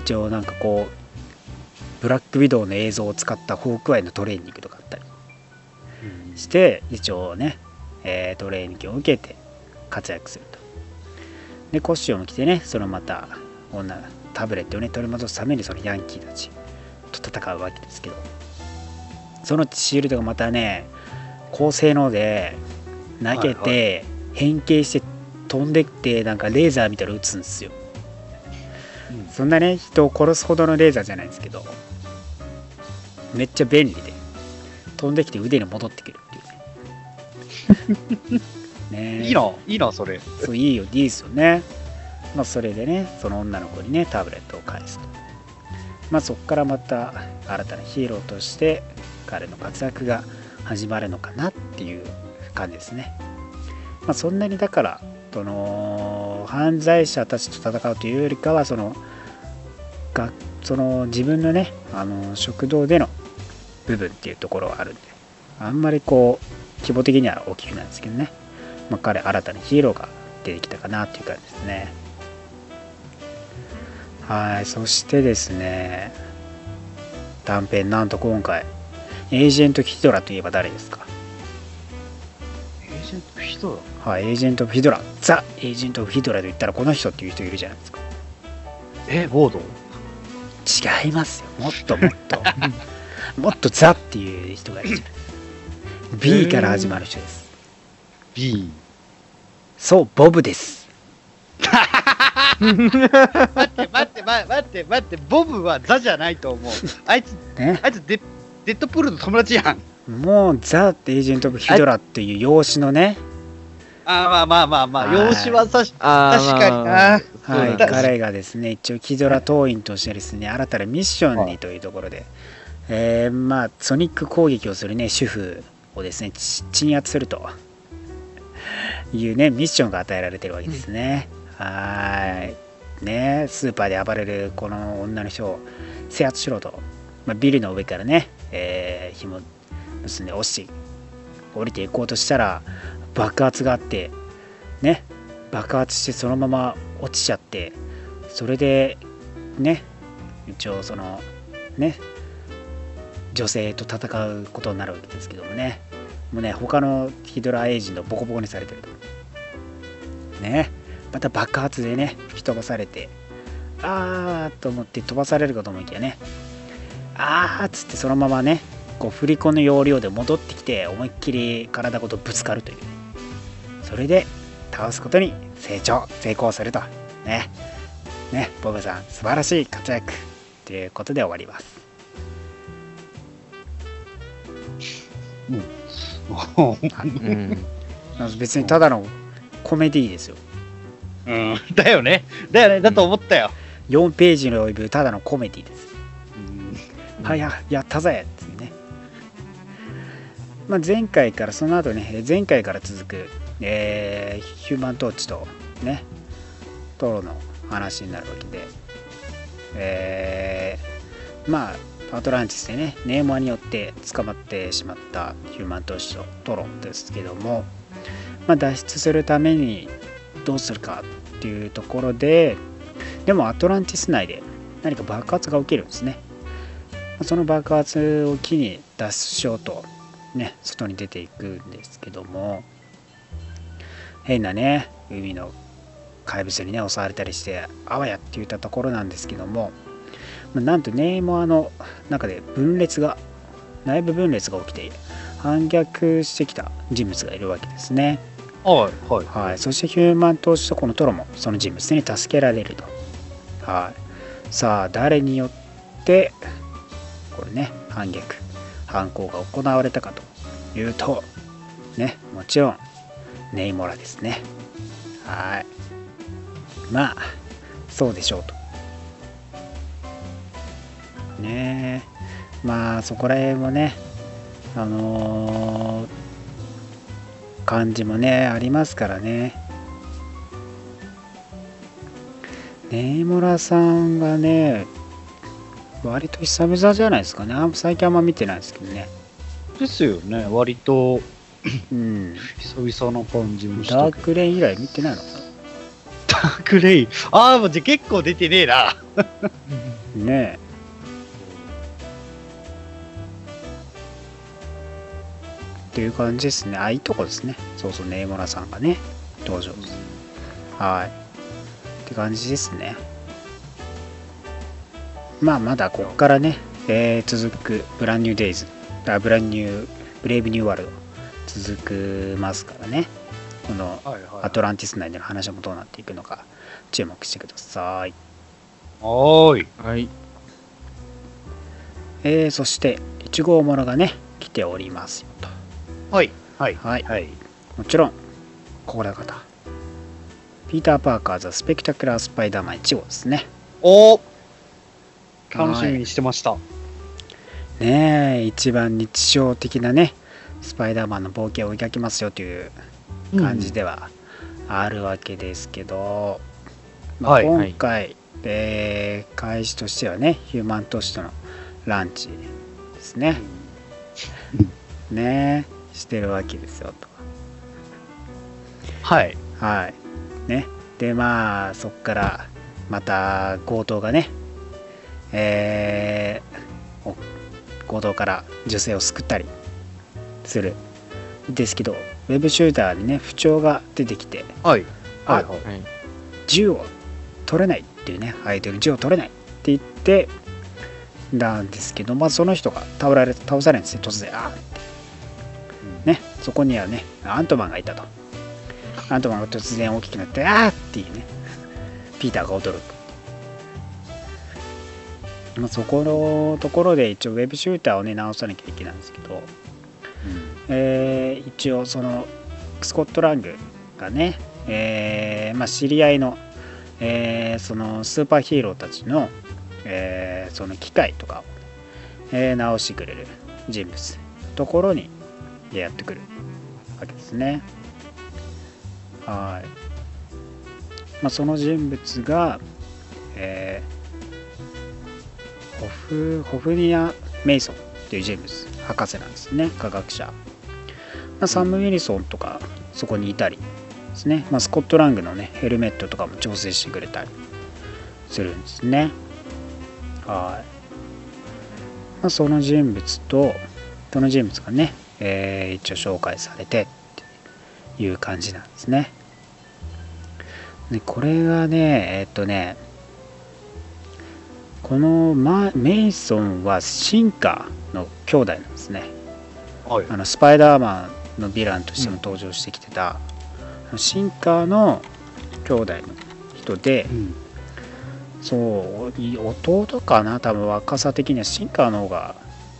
一応なんかこうブラックウィドウの映像を使ったホークアイのトレーニングとかあったりして一応ね、えートレーニングを受けて活躍すると。でコスチューム着てねそのまた女タブレットをね取り戻すためにそのヤンキーたちと戦うわけですけどそのシールドがまたね高性能で投げて変形して飛んでってなんかレーザーみたいなの撃つんですよ。そんなね人を殺すほどのレーザーじゃないですけどめっちゃ便利で飛んできて腕に戻ってくるっていう。ね。ねえいいな、いいな、それ。そういいよいいですよね。まあそれでねその女の子にねタブレットを返すと。まあそこからまた新たなヒーローとして彼の活躍が始まるのかなっていう感じですねまあそんなにだからその犯罪者たちと戦うというよりかはそのがその自分のねあの食堂での部分っていうところはあるんであんまりこう規模的には大きくないですけどね、まあ、彼新たにヒーローが出てきたかなっていう感じですね。はいそしてですね短編なんと今回エージェントヒドラといえば誰ですか？ージェント人だ。はいエージェント・オブ・ヒドラザ・エージェント・オブ・ヒドラと言ったらこの人っていう人いるじゃないですかえ、ボード違いますよもっともっと もっとザっていう人がいるじゃない B から始まる人です ?B。そうボブです待って待ってま待って待って、ボブはザじゃないと思う。あいつ、ねあいつデデッドプールの友達やん。もうザ・エージェント・オブ・ヒドラっていう養子のねあーまあまあまあまあ、はい。養子はさし、あー確かにな。はい、彼がですね一応キドラ党員としてですね新たなミッションにというところで、えーまあソニック攻撃をするね主婦をですねち鎮圧すると。いうねミッションが与えられてるわけですね、はーい。ねスーパーで暴れるこの女の人を制圧しろと、まあ、ビルの上からね、えー、紐結んで落ちて降りていこうとしたら爆発があってね爆発してそのまま落ちちゃってそれでね一応そのね女性と戦うことになるわけですけどもね。もうね他のヒドラエージントボコボコにされてると。ねまた爆発でね吹き飛ばされてあーと思って飛ばされるかと思いきやね。あーっつってそのままねこう振り子の要領で戻ってきて思いっきり体ごとぶつかるというそれで倒すことに成長成功すると。ね。ねボブさん素晴らしい活躍ということで終わります。うん。別にただのコメディですよ。うん、だよね。だよね。だと思ったよ。4ページに及ぶただのコメディです。うん。はいややったぜってね、まあ、前回からその後ね前回から続く、えーヒューマントーチとねトロの話になるわけでえーまあアトランティスでねネーモアによって捕まってしまったヒューマントーチとトロですけども、まあ、脱出するためにどうするかっていうところででもアトランティス内で何か爆発が起きるんですね。その爆発を機に脱出しようとね外に出ていくんですけども変なね海の怪物にね襲われたりしてあわやって言ったところなんですけどもまあなんとネイモアの中で分裂が内部分裂が起きて反逆してきた人物がいるわけですねはい、はい。はい、そしてヒューマン投資とこのトロもその人物に助けられると。はい、さあ誰によってこれね反逆犯行が行われたかというとねもちろんネイモラですね。はいまあそうでしょうと。ねえまあそこら辺もねあのー感じもねありますからねネイモラさんがね割と久々じゃないですかね最近あんま見てないですけどねですよね。割とうん。久々の感じもしたダ。ークレイ。ン以来見てないのかダークレイ。ああ、もうじゃあ結構出てねえな。な ねえ。っていう感じですね。あいいとこですね。そうそうネイモラさんがね。登場はい。って感じですね。まあまだここからね、えー続くブランニューデイズ。あブランニューブレイブニューワールド続くますからねこのアトランティス内での話もどうなっていくのか注目してください、はーい。はい。えーそして1号ものがね来ておりますよとはい。はい。はいはい。もちろんこれ方ピーター・パーカーザ・スペクタクラー・スパイダーマン1号ですねおー楽しみにしてました。ねえ一番日常的なねスパイダーマンの冒険を描きますよという感じではあるわけですけど、まあはい今回、えー開始としてはねヒューマン都市とのランチですね、ねしてるわけですよと。はい。はい。ね。でまあそっからまた強盗がねえーお強盗から女性を救ったりするですけどウェブシューターにね不調が出てきてはい。あはい。はい。はい銃を取れないっていうね相手の銃を取れないって言ってなんですけどまあその人が倒られ倒されるんですね突然あーってねそこにはねアントマンがいたとアントマンが突然大きくなってあーっていうねピーターが驚くまあそこのところで一応ウェブシューターをね直さなきゃいけないんですけどえー一応そのスコットラングがね、えーまあ、知り合いの、えーそのスーパーヒーローたちの、えーその機械とかを、え直してくれる人物ところにやってくるわけですね。はい。まあ、その人物が、えーホフホフニア・メイソンっていう人物博士なんですね。科学者、サム・ウィリソンとかそこにいたりですね、まあ、スコットラングのねヘルメットとかも調整してくれたりするんですね。はい、まあ、その人物とその人物がね、えー一応紹介されてっていう感じなんですね。でこれがねえっとねこのメイソンは進化の兄弟なんですね。はい。あのスパイダーマンのヴィランとしても登場してきてた、あのシンカーの兄弟の人で、うん。そうい弟かな？多分若さ的には。シンカーの方が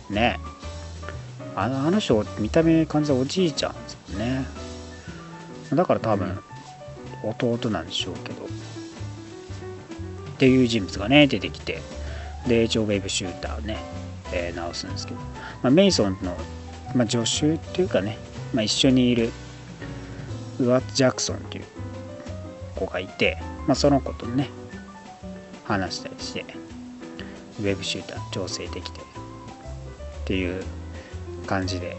ねあのあの人見た目完全おじいちゃんですよね。だから多分弟なんでしょうけど、っていう人物がね出てきて。で一応ウェブシューターをね、えー直すんですけど、まあ、メイソンの、まあ、助手っていうかね、まあ、一緒にいるウワッ・ジャクソンっていう子がいて、まあ、その子とね話したりしてウェブシューター調整できてっていう感じで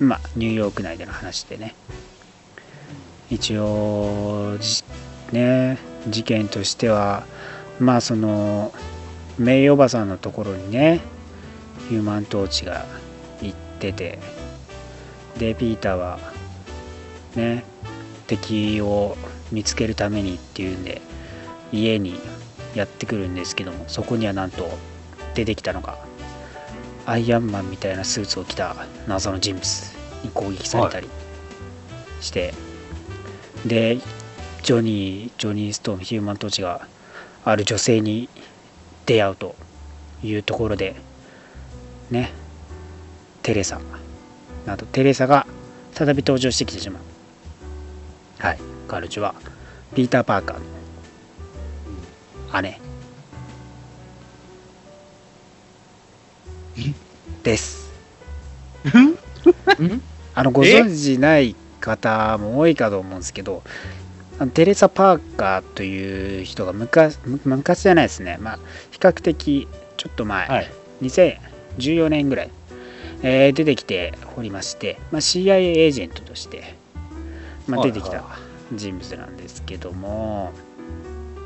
まあニューヨーク内での話でね。一応ね事件としてはまあそのメイおばさんのところにねヒューマントーチが行っててでピーターはね敵を見つけるためにっていうんで家にやってくるんですけどもそこにはなんと出てきたのがアイアンマンみたいなスーツを着た謎の人物に攻撃されたりして、でジョニージョニー・ストームヒューマントーチがある女性に出会うというところでね。テレサ。なんとテレサが再び登場してきてしまう。はい。彼女はピーター・パーカーの姉。です。あのご存知ない方も多いかと思うんですけどテレサ・パーカーという人が昔む昔じゃないですね。まあ比較的ちょっと前、はい。2014年ぐらい、えー出てきておりまして、まあ、CIA エージェントとして、まあ、はい出てきた人物なんですけども、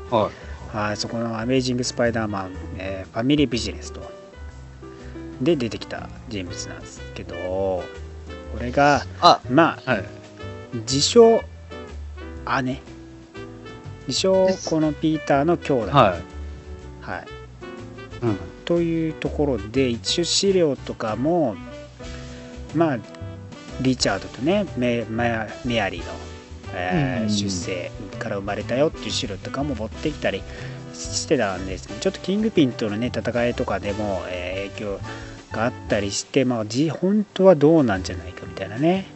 ははい、そこの「アメイジング・スパイダーマン、えーファミリービジネスと」で出てきた人物なんですけどこれがあまあはい。自称姉自称このピーターの兄弟、はい。はい、うん。というところで一応資料とかもまあリチャードとねメメメアリーの、えーうん出生から生まれたよっていう資料とかも持ってきたりしてたんです。けどちょっとキングピンとのね戦いとかでも、えー影響があったりしてまあじ本当はどうなんじゃないかみたいなね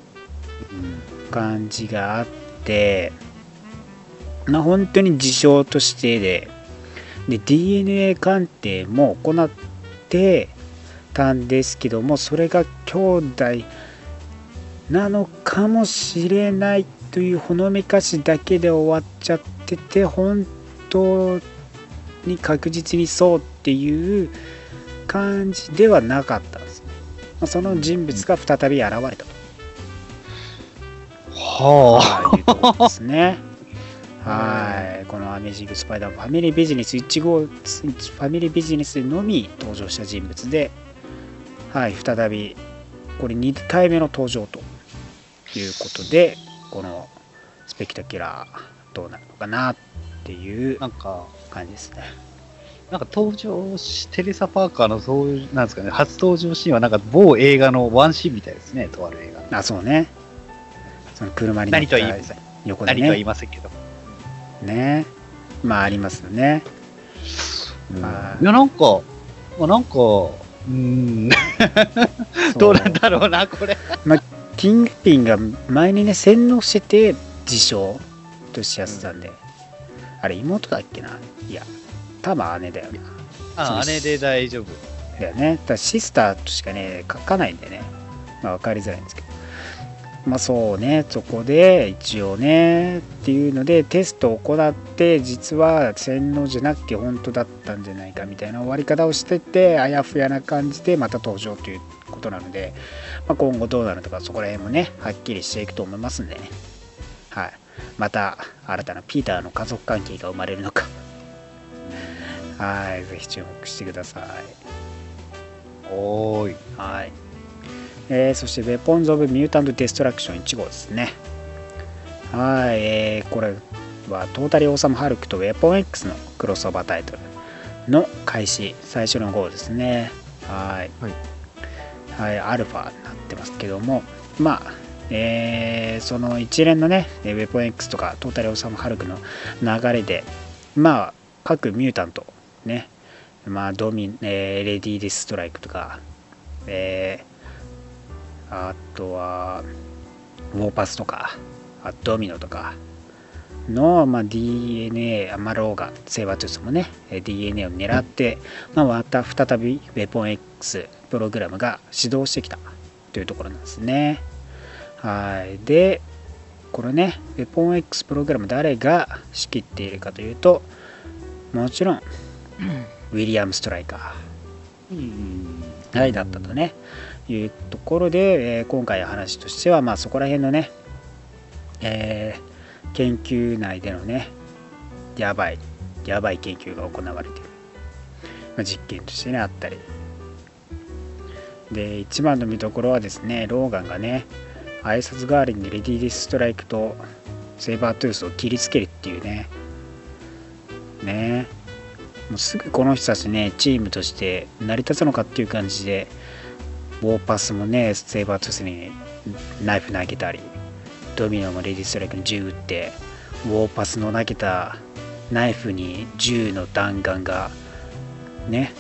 感じがあってまあ本当に事象としてでで DNA 鑑定も行ってたんですけどもそれが兄弟なのかもしれないというほのめかしだけで終わっちゃってて本当に確実にそうっていう感じではなかったんです、あ、その人物が再び現れたと。はいうところですね。はい、このアメージング・スパイダーファミリービジネス1号、ファミリービジネスのみ登場した人物で、はい、再び、これ2回目の登場ということで、このスペキタキュラーどうなるのかなっていうあ。なんか、感じですね。なんか登場し、テレサ・パーカーのそういう、なんですかね、初登場シーンはなんか某映画のワンシーンみたいですね、とある映画の。あ、そうね。その車に乗っ何とは言いません。横で何とは言いね。ませんけど。ね。まあ、ありますよね。まあ。いや、なんか、まあ、なんか、うーん、どうなんだろうな、これ。キングピンが前にね洗脳してて自称としてやってたんで、あれ妹だっけな？いや多分姉だよな。あ、姉で大丈夫。だよね。だシスターとしかね書かないんでね、まあ、分かりづらいんですけどまあそうねそこで一応ねっていうのでテストを行って実は洗脳じゃなくて本当だったんじゃないかみたいな終わり方をしててあやふやな感じでまた登場ということなので、まあ、今後どうなるのかそこら辺もねはっきりしていくと思いますんでねはいまた新たなピーターの家族関係が生まれるのかはいぜひ注目してくださいおーい。はい。えーそして、Weapons of Mutant Destruction 1号ですね。はい、えーこれはトータリーオーサムハルクと Weapon X のクロスオーバータイトルの開始、最初の号ですね。はい。はい、アルファになってますけども、まあ、えーその一連のね、えー Weapon X とかトータリーオーサムハルクの流れで、まあ、各ミュータント、ね、まあ、ドミ、えーレディー・ディス・ストライクとか、えーあとは、ウォーパスとか、あドミノとかの、まあ、DNA、あまあ、ローガン、セーバートゥースもね、えー DNA を狙って、まあ、また再び Weapon X プログラムが始動してきたというところなんですね。はい。で、これね、Weapon X プログラム誰が仕切っているかというと、もちろん、ウィリアム・ストライカー、はい、だったとね、いうところで、えー今回の話としては、まあそこら辺のね、えー研究内でのね、やばい、やばい研究が行われている。まあ、実験としてね、あったり。で、一番の見どころはですね、ローガンがね、挨拶代わりにレディー・ディス・ストライクとセーバートゥースを切りつけるっていうね、ねもうすぐこの人たちねチームとして成り立つのかっていう感じでウォーパスもねセーバートゥースにナイフ投げたりドミノもレディストライクに銃撃ってウォーパスの投げたナイフに銃の弾丸がね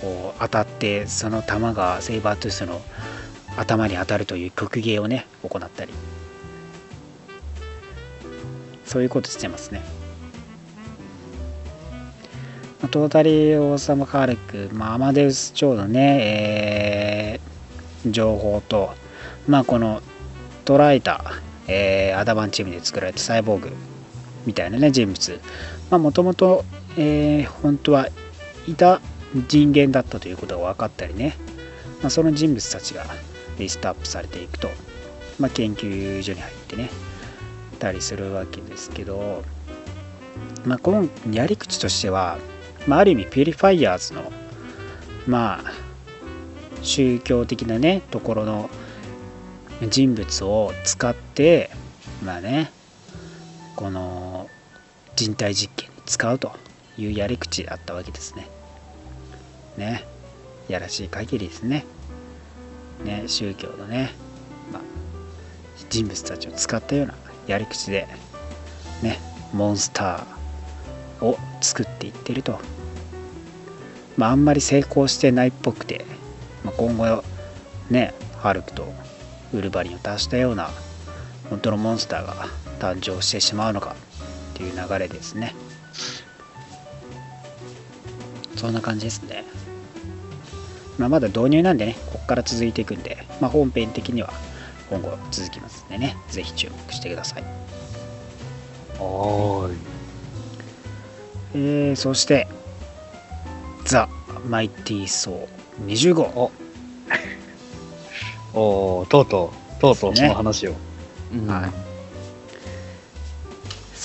こう当たってその弾がセーバートゥースの頭に当たるという曲芸をね行ったり。そういうことしてますね。トータリー・オーサム・カーレック、まあ、アマデウス朝のね、え情報と、まあ、この捉えた、えーアダバンチームで作られたサイボーグみたいなね人物。もともと本当はいた人間だったということが分かったりね、まあ、その人物たちがリストアップされていくと、まあ、研究所に入ってねたりするわけですけど、まあ、このやり口としては、まあ、ある意味ピュリファイヤーズのまあ宗教的なねところの人物を使ってまあねこの人体実験に使うというやり口だったわけですね。ねやらしい限りですね。ね宗教のね、まあ、人物たちを使ったようなやり口でねモンスターを作っていってると。まああんまり成功してないっぽくて、まあ、今後ねハルクとウルヴァリンを足したような本当のモンスターが誕生してしまうのかっていう流れですね。そんな感じですね、まあ、まだ導入なんでねここから続いていくんで、まあ、本編的には今後続きますんでねぜひ注目してください。はーい。えー、そしてザ・マイティー・ソー20号お。ーとうとう、とうとうその話を。うん。はい。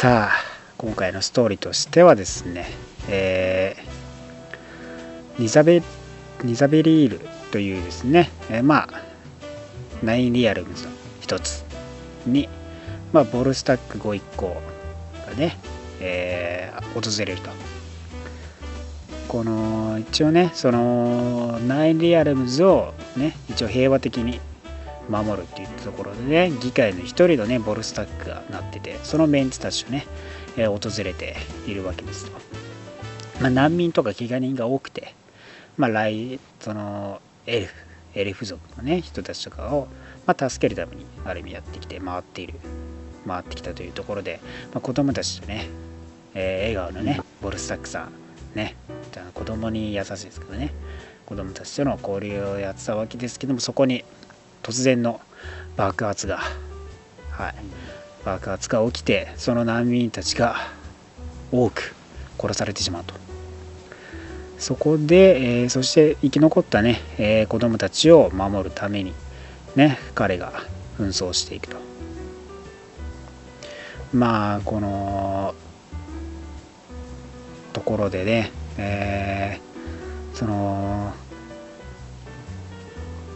さあ今回のストーリーとしてはですねえーニザベニザベリールというですね、えーまあナインリアルムズの一つに、まあ、ボルスタック5一行がね、えー訪れるとこの一応ねそのナインリアルムズをね一応平和的に守るっていうところでね議会の一人のねボルスタックがなっててそのメンツたちとね、えー訪れているわけですと、まあ、難民とか怪我人が多くてまあ来そのエルフエルフ族のね人たちとかを、まあ、助けるためにある意味やってきて回っている回ってきたというところで、まあ、子供たちとね、えー笑顔のねボルスタックさんねあ子供に優しいですけどね。子供たちとの交流をやってたわけですけどもそこに突然の爆発が、はい、爆発が起きてその難民たちが多く殺されてしまうと。そこで、えーそして生き残ったね、えー子供たちを守るためにね彼が紛争していくと。まあこのところでね、えーその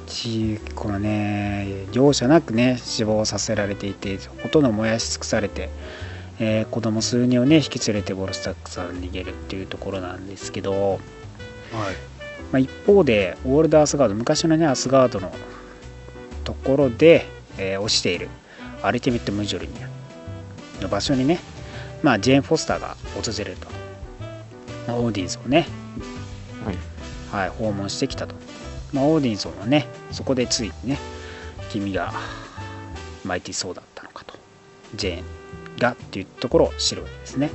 ちこのね容赦なくね死亡させられていてほとんど燃やし尽くされて、えー子供数人をね引き連れてボルスタックさん逃げるっていうところなんですけど、はい。まあ、一方でオールドアスガード昔のねアスガードのところで、えー落ちているアルティメット・ムジョルニアの場所にね、まあ、ジェーン・フォスターが訪れると、まあオーディンスをね、はい。はい、訪問してきたと、まあ、オーディンソンはねそこでついにね君がマイティそうだったのかと。ジェーンがっていうところを知るわけですね。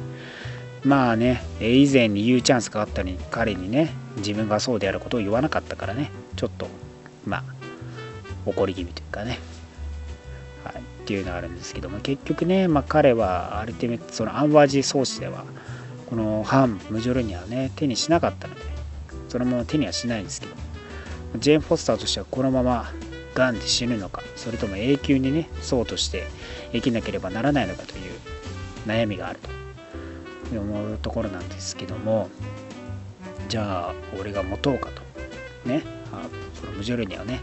まあねえー以前に言うチャンスがあったのに彼にね自分がそうであることを言わなかったからねちょっとまあ怒り気味というかね。はい、っていうのがあるんですけども結局ね、まあ、彼はアルティメットそのアンバージー装置ではこの反ムジョルニアをね手にしなかったのでそのまま手にはしないんですけどジェーン・フォスターとしてはこのまま癌で死ぬのかそれとも永久にねそうとして生きなければならないのかという悩みがあると思うところなんですけどもじゃあ俺が持とうかとねあそのムジョルニアをね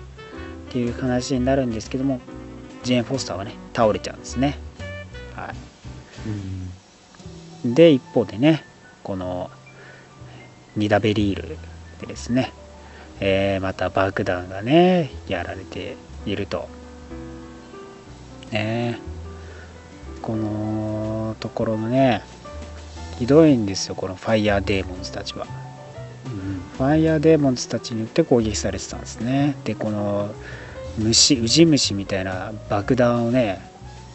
っていう話になるんですけどもジェーン・フォスターはね倒れちゃうんですね。はい。で一方でねこのニダベリールでですね、えーまた爆弾がねやられていると。ねこのところのねひどいんですよこのファイヤーデーモンズたちは。ファイヤーデーモンズたちによって攻撃されてたんですね。でこの虫ウジ虫みたいな爆弾をね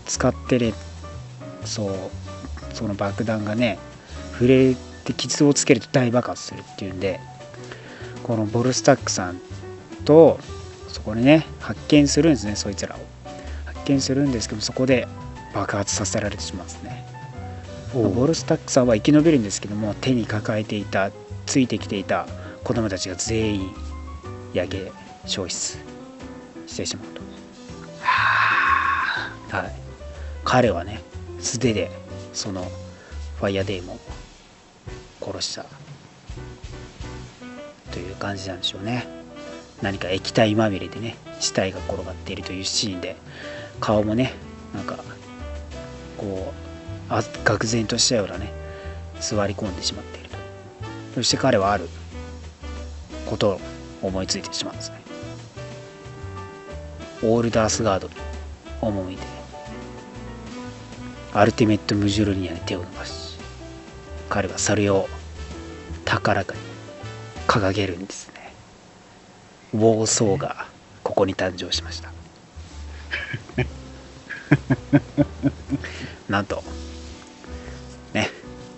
使ってるそうその爆弾がね触れて傷をつけると大爆発するっていうんでこのボルスタックさんとそこにね発見するんですねそいつらを。発見するんですけどそこで爆発させられてしまうんですね。ボルスタックさんは生き延びるんですけども手に抱えていたついてきていた子供たちが全員焼け消失。してしまうと。はい。彼はね素手でそのファイヤーデーモンを殺した。という感じなんでしょうね。何か液体まみれでね死体が転がっているというシーンで顔もねなんかこうあ愕然としたようなね座り込んでしまっていると。そして彼はあることを思いついてしまうんですね。オールダースガードに赴いてアルティメット・ムジュルニアに手を伸ばし彼はそれを高らかに掲げるんですね。ウォーソーがここに誕生しました。なんとね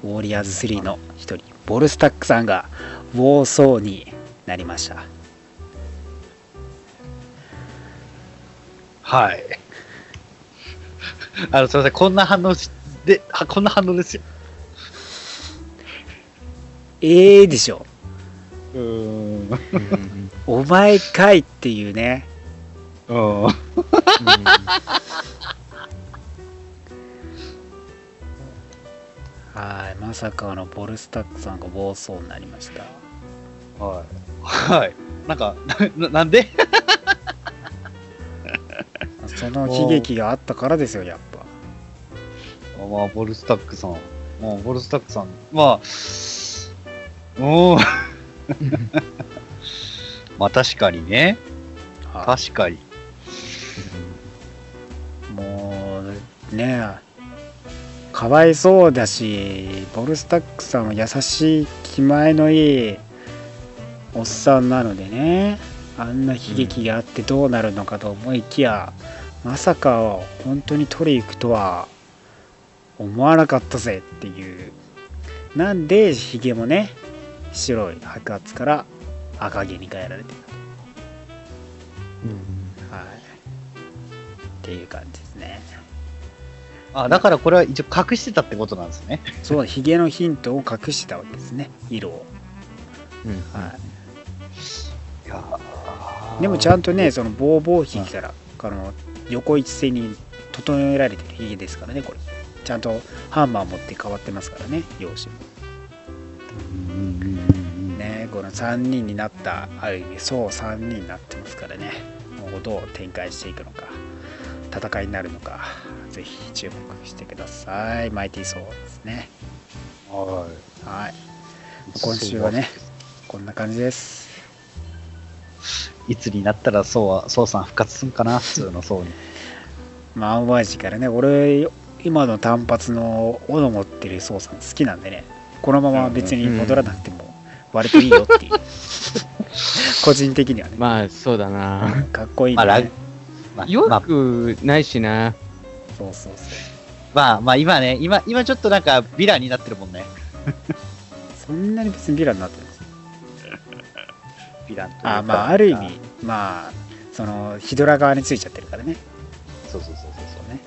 ウォーリアーズ3の一人ボルスタックさんがウォーソーになりました。はい。あの、すみません、こんな反応しで、はこんな反応ですよ。ええでしょうーん。う んお前かいっていうねうん。はいまさかのボルスタックさんが暴走になりましたはい。はい。なんか、な なんで？その悲劇があったからですよやっぱまあ、ボルスタックさん。もう、ボルスタックさん。まあ、うん。まあ、確かにね。は確かに。いもうねかわいそうだしボルスタックさんは優しい気前のいいおっさんなのでねあんな悲劇があってどうなるのかと思いきや、まさか本当に取り行くとは思わなかったぜっていう。なんでヒゲもね白い白髪から赤毛に変えられてるはい。っていう感じですね。あ、だからこれは一応隠してたってことなんですね。そうヒゲのヒントを隠してたわけですね。色を、はい。いやでもちゃんとね、そのボーボーヒから、あの横一線に整えられてるヒゲですからね、これ。ちゃんとハンマー持って変わってますからね、容姿。ね、この3人になった、ある意味、そう3人になってますからね、もうどう展開していくのか、戦いになるのか、ぜひ注目してください。マイティーソーですね。ははい。い。今週はね、こんな感じです。いつになったらそうは、そうさん復活すんかな、普通のそうに。まあ、マジからね、俺、今の単発の斧持ってる操作好きなんでね、このまま別に戻らなくても割といいよっていう。個人的にはね、まあ、そうだな。かっこいいね。まあ、よまあ、くないしな。そうそうそう。まあ、まあ、今ね、今、今ちょっとなんか、ヴィランになってるもんね。そんなに別にヴィランになって。ヴィランというかあまあ、ある意味、まあ、その、ヒドラ側についちゃってるからね。そうそうそうそうそうね。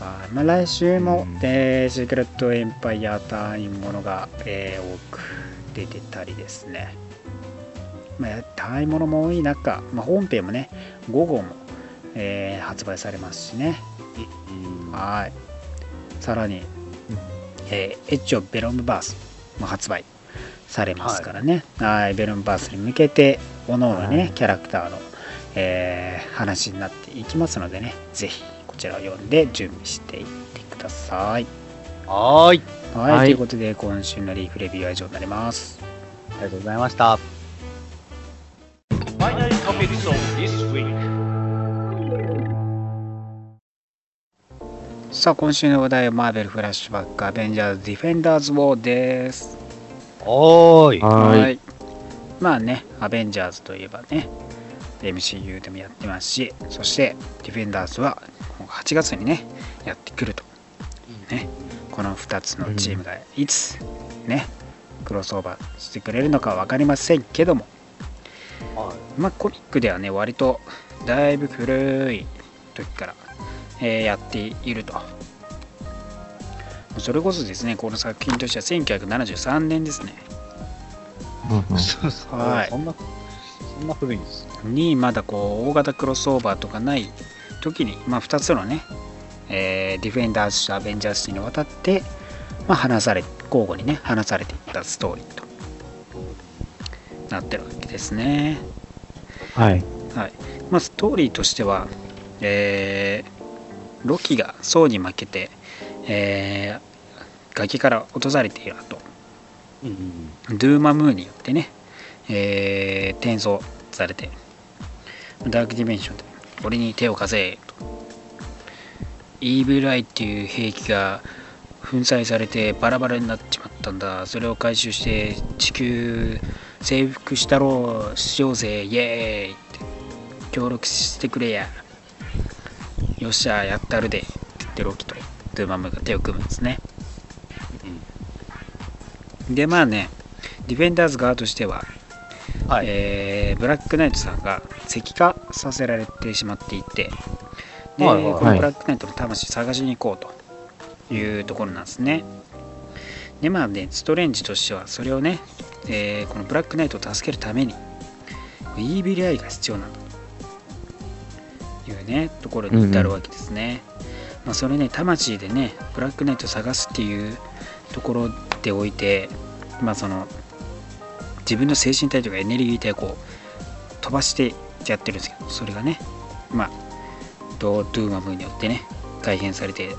はいまあ、来週も、うんえーシークレットエンパイア隊員ものが、えー多く出てたりですね。まあ、隊員ものも多い中、まあ、本編もね、午後も、えー発売されますしね。はい。さらに、えーエッジオブベロムバースも発売されますからね。はい。ベロムバースに向けて、おのおのね、はいキャラクターの、えー話になっていきますのでね、ぜひこちらを読んで準備していってください。はーい。はい。はいということで、今週のリーフレビューは以上になります。ありがとうございました。さあ、今週の話題はマーベルフラッシュバックアベンジャーズディフェンダーズウォーです。おーい。はい。まあね、アベンジャーズといえばね、MCU でもやってますし、そしてディフェンダーズは8月にね、やってくると。ね、この2つのチームがいつ、ね、クロスオーバーしてくれるのか分かりませんけども、まあコミックではね、割とだいぶ古い時から、えーやっていると。それこそですね、この作品としては1973年ですね。そうそうはいそんな、そんな古いんですね。にまだこう大型クロスオーバーとかない時に、まあ、2つのね、えーディフェンダーズとアベンジャーズにわたって、まあ、話され交互にね話されていったストーリーとなってるわけですね。はい。はいまあ、ストーリーとしては、えーロキがソーに負けて、えー崖から落とされている後ドゥーマムゥによってね、えー転送されてダークディメンションで俺に手を貸せと。イーブルアイっていう兵器が粉砕されてバラバラになっちまったんだ。それを回収して地球征服したろうしようぜ。イエーイって。協力してくれや。よっしゃやったるで。って言ってロキとドゥーマムーが手を組むんですね。でまあねディフェンダーズ側としては、はい。えーブラックナイトさんが石化させられてしまっていてで、はいはいこのブラックナイトの魂探しに行こうというところなんですね。でまあねストレンジとしてはそれをね、えーこのブラックナイトを助けるためにイービルアイが必要なんだいうねところに至るわけですね、まあ、それね魂でねブラックナイトを探すっていうところでおいてまあその自分の精神体とかエネルギー体をこう飛ばしてやってるんですけどそれがねまあドドゥーマムによってね改変されて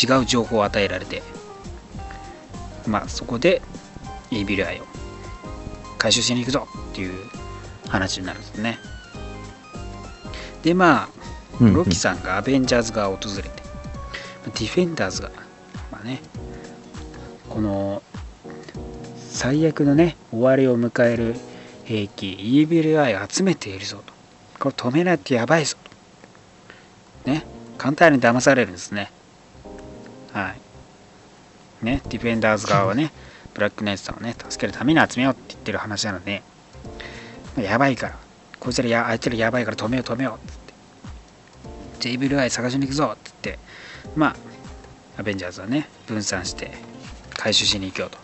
違う情報を与えられてまあそこでイービルアイを回収しに行くぞっていう話になるんですね。でまあロキさんがアベンジャーズ側を訪れてディフェンダーズがまあねこの最悪のね終わりを迎える兵器イービルアイを集めているぞと。これ止めないとやばいぞと。ね簡単に騙されるんですね。はい。ねディフェンダーズ側はねブラックナイトさんをね助けるために集めようって言ってる話なのでやばいから。こいつらやあいつらやばいから止めよう止めようっつって。じゃイービルアイ探しに行くぞって言って。まあアベンジャーズはね分散して回収しに行くよと。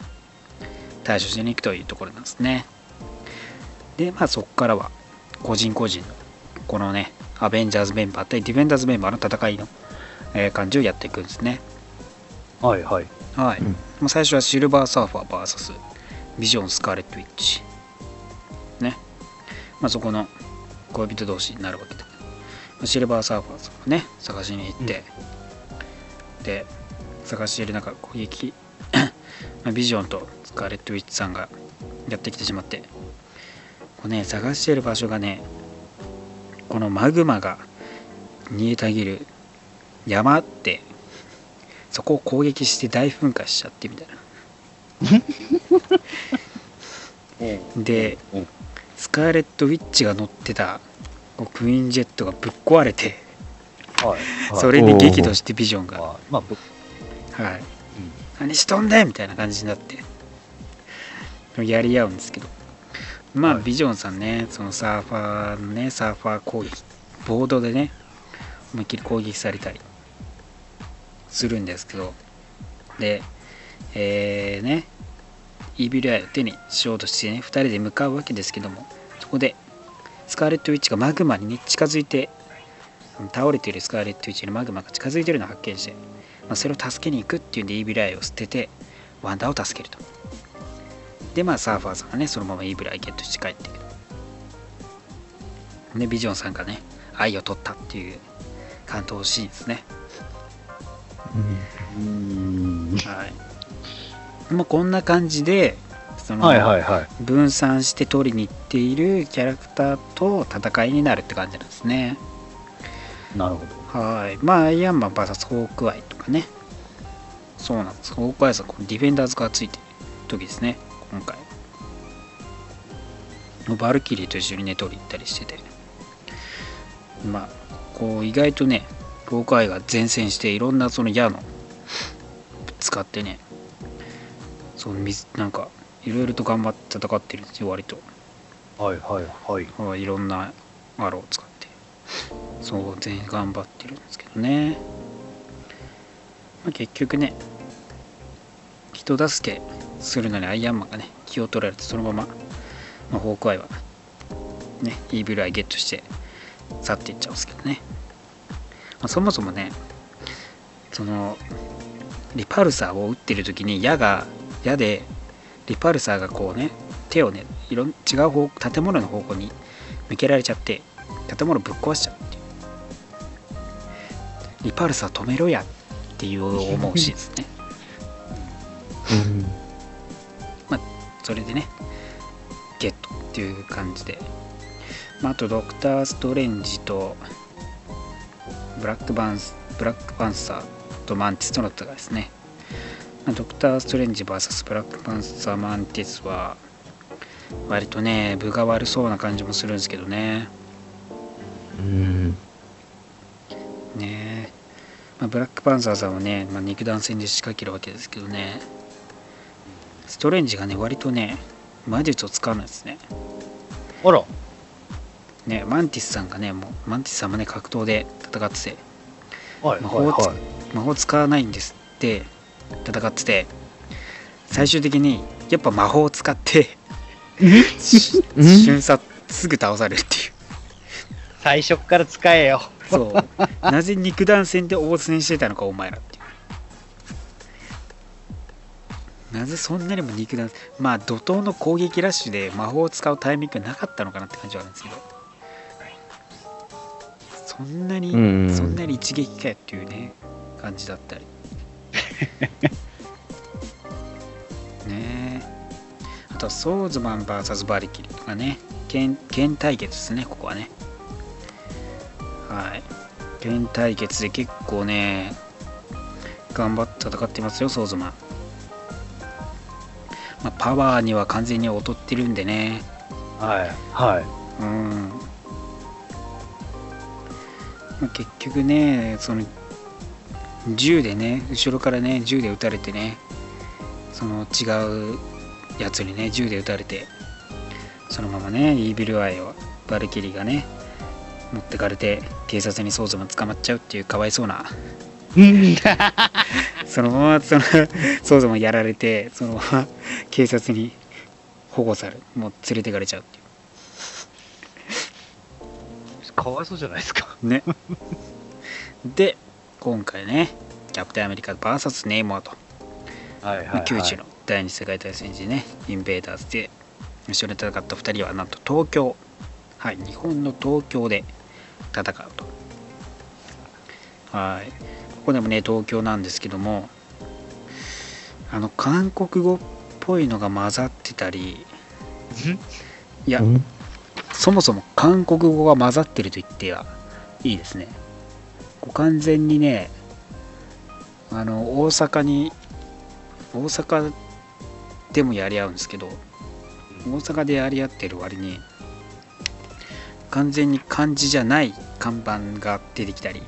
対処しに行くというところなんですね。でまあそこからは個人個人のこのねアベンジャーズメンバー対ディフェンダーズメンバーの戦いの、えー感じをやっていくんですね。はいはい。はい、うん。まあ最初はシルバーサーファー VS ビジョンスカーレット・ウィッチね。まあそこの恋人同士になるわけで、まあシルバーサーファーさんをね探しに行って、で探している中攻撃 まあビジョンとスカーレット・ウィッチさんがやってきてしまってこうね探している場所がねこのマグマが煮えたぎる山ってそこを攻撃して大噴火しちゃってみたいな でうんスカーレット・ウィッチが乗ってたクイーンジェットがぶっ壊れてはい。それに激怒してビジョンが。はい、何しとんでみたいな感じになって。やり合うんですけど。まあ、はい。ビジョンさんねそのサーファーのねサーファー攻撃ボードでね思いっきり攻撃されたりするんですけど。でえー、ねイービルアイを手にしようとしてね2人で向かうわけですけどもそこでスカーレット・ウィッチがマグマにね近づいて倒れているスカーレット・ウィッチにマグマが近づいているのを発見してまあ、それを助けに行くっていうんでイービルアイを捨ててワンダーを助けると。でまあサーファーさんがねそのままイービルアイゲットして帰っていくでビジョンさんがね愛を取ったっていう感動シーンですね。うーん。はい。まあこんな感じでその、はいはいはい。分散して取りに行っているキャラクターと戦いになるって感じなんですねなるほど。はい。まあ、アイアンマン VS ホークアイとかね。そうなんです。ホークアイさん、このディフェンダーズがついてる時ですね、今回。バルキリーと一緒にね、取り行ったりしてて。まあ、こう、意外とね、ホークアイが前線して、いろんなその矢の使ってね、その水、なんか、いろいろと頑張って戦ってるんですよ、割と。はいはいはい。はいいろんなアローを使ってそう全員頑張ってるんですけどね、まあ、結局ね人助けするのにアイアンマンがね気を取られてそのまま、まあ、ホークアイはねイービルアイゲットして去っていっちゃうんですけどね、まあ、そもそもねそのリパルサーを撃ってる時に矢が矢でリパルサーがこうね手をねいろん違う方建物の方向に向けられちゃって建物ぶっ壊しちゃう。リパルサー止めろやっていう思うシーンですね。それでねゲットっていう感じで、まあ、あとドクター・ストレンジとブラックバンスブラックパンサーとマンティスとの戦いですね、まあ、ドクター・ストレンジ VS ブラックパンサーマンティスは割とね分が悪そうな感じもするんですけどね。うんね。え、まあ、ブラックパンサーさんはね、まあ、肉弾戦で仕掛けるわけですけどね。ストレンジがね割とね魔術を使わないですね。あら。ねマンティスさんがねもうマンティスさんもね格闘で戦ってて。はい魔法はいはい。魔法使わないんですって戦ってて。最終的にやっぱ魔法を使って うん？瞬殺すぐ倒されるっていう。最初っから使えよ。そう。なぜ肉弾戦で応戦してたのかお前らっていう。なぜそんなにも肉弾まあ怒涛の攻撃ラッシュで魔法を使うタイミングなかったのかなって感じはあるんですけど。そんなに、うん。うんそんなに一撃かよっていうね感じだったり。ねえ。あとソーズマン VS バリキリとかね。剣剣対決ですねここはねはい剣対決で結構ね頑張って戦ってますよソーズマン、まあ、パワーには完全に劣ってるんでねはい。はい。うん、まあ、結局ねその銃でね後ろからね銃で撃たれてねその違うやつにね銃で撃たれてそのままねイービルアイをバルキリーがね持ってかれて警察にソーズマン捕まっちゃうっていうかわいそうなうん。そのままそのソーズマンやられてそのまま警察に保護されもう連れてかれちゃうっていうかわいそうじゃないですか。ね。で、今回ね、キャプテンアメリカ VS ネイマーと、はいはい、はい。90の第二次世界大戦時ね、インベーダーズで一緒に戦った2人はなんと東京、はい、日本の東京で戦うと。はい。ここでもね、東京なんですけども、あの、韓国語っぽいのが混ざってたり、いやう、ん？そもそも韓国語が混ざってると言ってはいいですね。完全にね、あの、大阪に、大阪でもやり合うんですけど、大阪でやり合ってる割に、完全に漢字じゃない看板が出てきたり、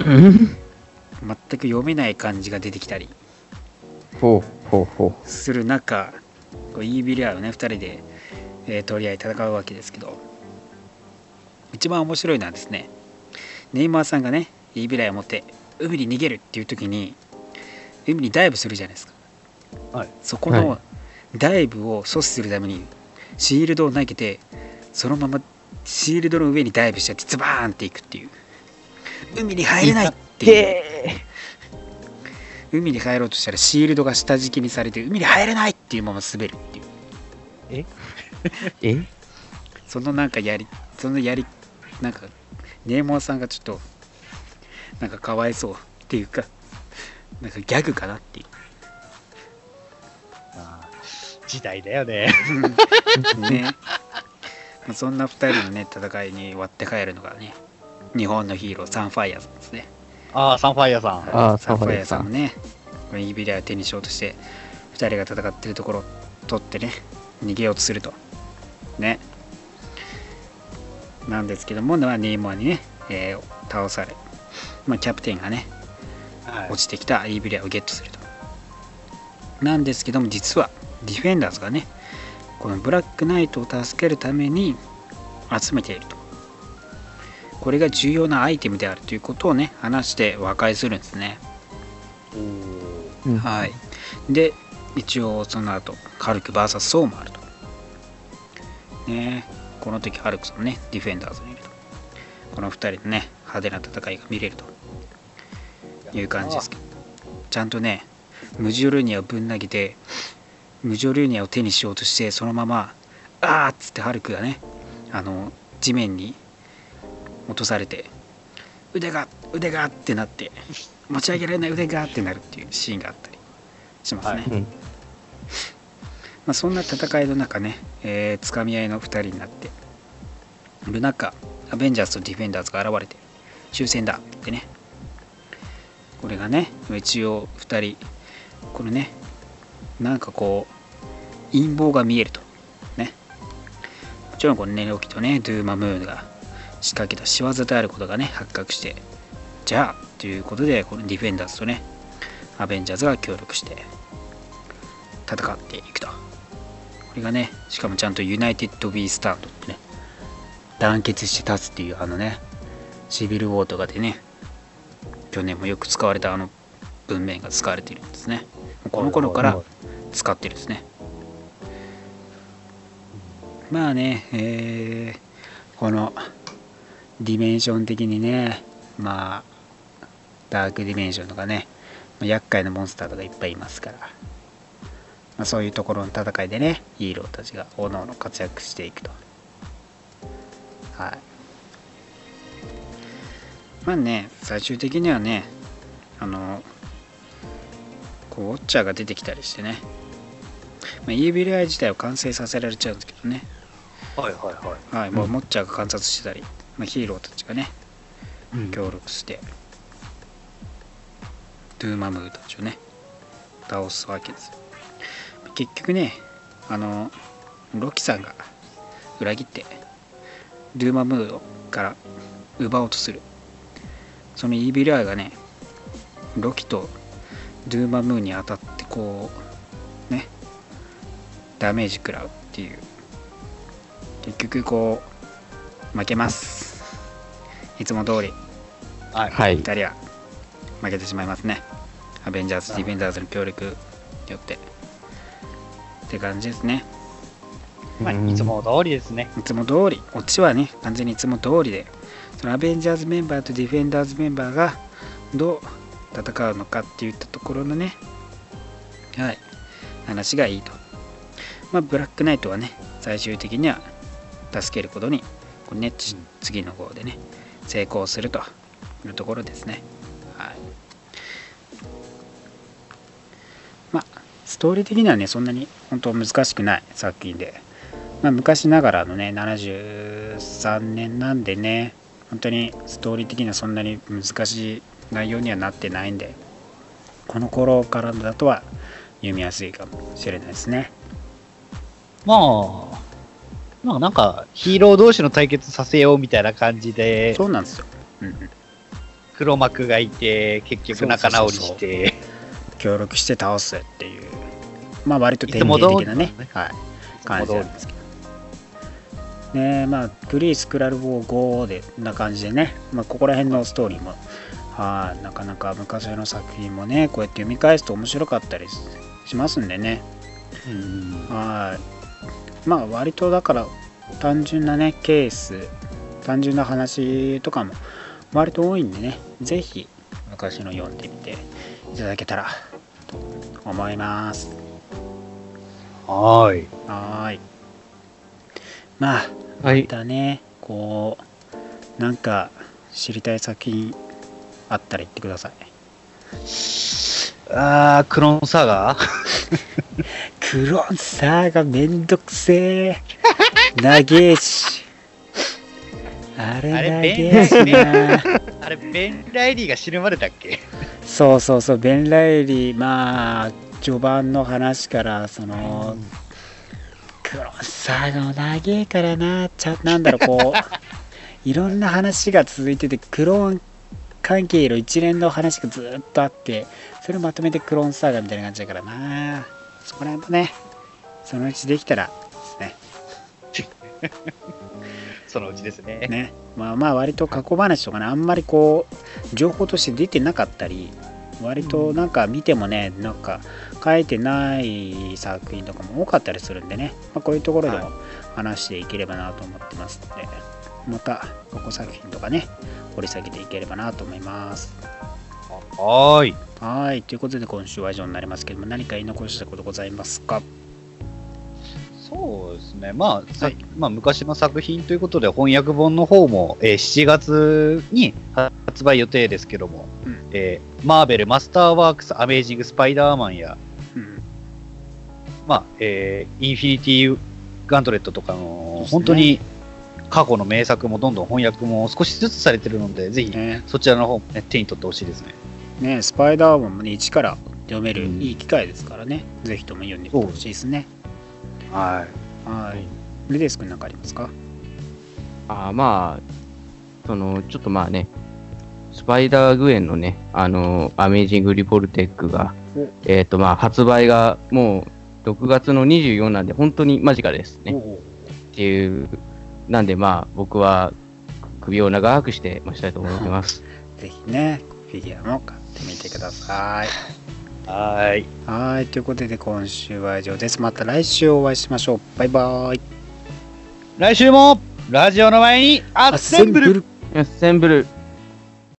うん？全く読めない漢字が出てきたり。する中、こう言いビリアをね、2人で、えー取り合い戦うわけですけど、一番面白いのはですね、ネイマーさんがね、言いビラを持って海に逃げるっていう時に、海にダイブするじゃないですか。はい。そこのはダイブを阻止するために、シールドを投げて、そのままシールドの上にダイブしちゃって、ズバーンっていくっていう。海に入れないっていう。海に入ろうとしたらシールドが下敷きにされて海に入れないっていうまま滑るっていう。う え？そのなんかやりそのやりなんかネーモンさんがちょっとなんかかわいそうっていうかなんかギャグかなっていう。時代だよね。ねまあそんな2人のね戦いに割って入るのがね日本のヒーローサンファイアーズですね。ああ、サンファイアさん。あーサンファイアーサンファイアーさんさんもねイービルアイを手にしようとして2人が戦ってるところを取ってね逃げようとすると。ね。なんですけども、まあ、ネイモアにね、えー倒され、まあ、キャプテンがねはい。落ちてきたイービルアイをゲットすると。なんですけども実はディフェンダーズがねこのブラックナイトを助けるために集めていると。これが重要なアイテムであるということをね話して和解するんですね。うん。はい。で一応その後ハルク VS ソーもあると。ね。この時ハルクさんねディフェンダーズにいると。この2人のね派手な戦いが見れると。いう感じですけど。ちゃんとねムジョルニアをぶん投げてムジョルニアを手にしようとしてそのままあーっつってハルクがねあの地面に落とされて腕が腕がってなって持ち上げられない腕がってなるっていうシーンがあったりしますね、はい。うん。まあ、そんな戦いの中ね、えー、つかみ合いの2人になっている中アベンジャーズとディフェンダーズが現れて抽選だってね。これがね一応2人これねなんかこう陰謀が見えると。ね。もちろんこのネロキとねドゥーマムーンが仕掛けた仕業であることがね発覚してじゃあということでこのディフェンダーズとねアベンジャーズが協力して戦っていくと。これがねしかもちゃんと United We Stand ってね団結して立つっていうあのねシビル・ウォーとかでね去年もよく使われたあの文面が使われているんですね。この頃から使ってるんですね。まあねえーこのディメンション的にねまあダークディメンションとかね厄介なモンスターとかいっぱいいますから、まあ、そういうところの戦いでねヒーローたちがおのおの活躍していくと。はい。まあね最終的にはねあのこうウォッチャーが出てきたりしてね、まあ、イービルアイ自体を完成させられちゃうんですけどね。はいはいはい。はい、もうモッチャーが観察してたり、まあ、ヒーローたちがねうん。協力してドゥーマムーたちをね倒すわけです結局ねあのロキさんが裏切ってドゥーマムーから奪おうとする。そのイービルアイがねロキとドゥーマムーに当たってこうねダメージ食らうっていう。結局こう負けます。いつも通り。はい。はい。2。人は負けてしまいますね。アベンジャーズ・ディフェンダーズの協力によって。って感じですね。まあ、いつも通りですね。いつも通り。オチはね完全にいつも通りで。そのアベンジャーズメンバーとディフェンダーズメンバーがどう戦うのかっていったところのねはい話がいいとまあブラックナイトはね最終的には助けることにこうね、ち次の号でね成功するというところですね。はい。まあストーリー的にはねそんなに本当難しくない作品で。まあ、昔ながらのね73年なんでね本当にストーリー的にはそんなに難しい内容にはなってないんでこの頃からだとは読みやすいかもしれないですねまあ、まあなんかヒーロー同士の対決させようみたいな感じで、そうなんですよ、うんうん、黒幕がいて、結局仲直りそうそうして、協力して倒すっていう。まあ割とい典型的なね。ね。はい、感じなんですけど。ねまあクリース・クラルボー5でな感じでね、まあ、ここら辺のストーリーもはい。なかなか昔の作品もねこうやって読み返すと面白かったりしますんでね。うん。はいまあ割とだから単純なねケース単純な話とかも割と多いんでね是非昔の読んでみていただけたらと思いますはーい。はーいまあはいま。たねこうなんか知りたい作品あったら言ってくださいあー、クローンサガー？クロンサーがめんどくせえ。長えしあれあれ長えしな。あれ、ベン・ライリーが死ぬまでだっけ？そうそうそうベン・ライリーまあ序盤の話からそのクロンサーが長えからな。ちゃなんだろうこう いろんな話が続いててクローン関係の一連の話がずっとあってそれをまとめてクローンサーガみたいな感じだからなそこら辺もねそのうちできたらですね。そのうちですね。ね。まあまあ割と過去話とかねあんまりこう情報として出てなかったり割となんか見てもねなんか書いてない作品とかも多かったりするんでね、まあ、こういうところでも話していければなと思ってますのでまた過去作品とかね掘り下げていければなと思いますはーい。はい。ということで今週は以上になりますけども何か言い残したことございますか？そうですね。まあ、さはい。まあ、昔の作品ということで、翻訳本の方も、えー7月に発売予定ですけども、うん。えーマーベル、マスターワークス、アメージング・スパイダーマンや、うん。まあ、えーインフィニティ・ガントレットとかのね、本当に過去の名作もどんどん翻訳も少しずつされてるので、ぜひね。そちらの方も、ね、手に取ってほしいですね。ねスパイダーマンもね一から読めるうん。いい機会ですからね、ぜひとも読んでほしいですね。はい。はい。レデス君なんかありますか？あーまあ、その、ちょっとまあね、スパイダーグエンのね、あの、アメージングリポルテックがお、えっ、とまあ、発売がもう6月の24なんで、本当に間近ですね。っていう、なんでまあ、僕は首を長くして待ちたいと思ってます。ぜひねフィギュアも買ってみてください。はーい。はい。ということで今週は以上です。また来週お会いしましょう。バイバイ。来週も、ラジオの前に、アッセンブル。ル。アッセンブル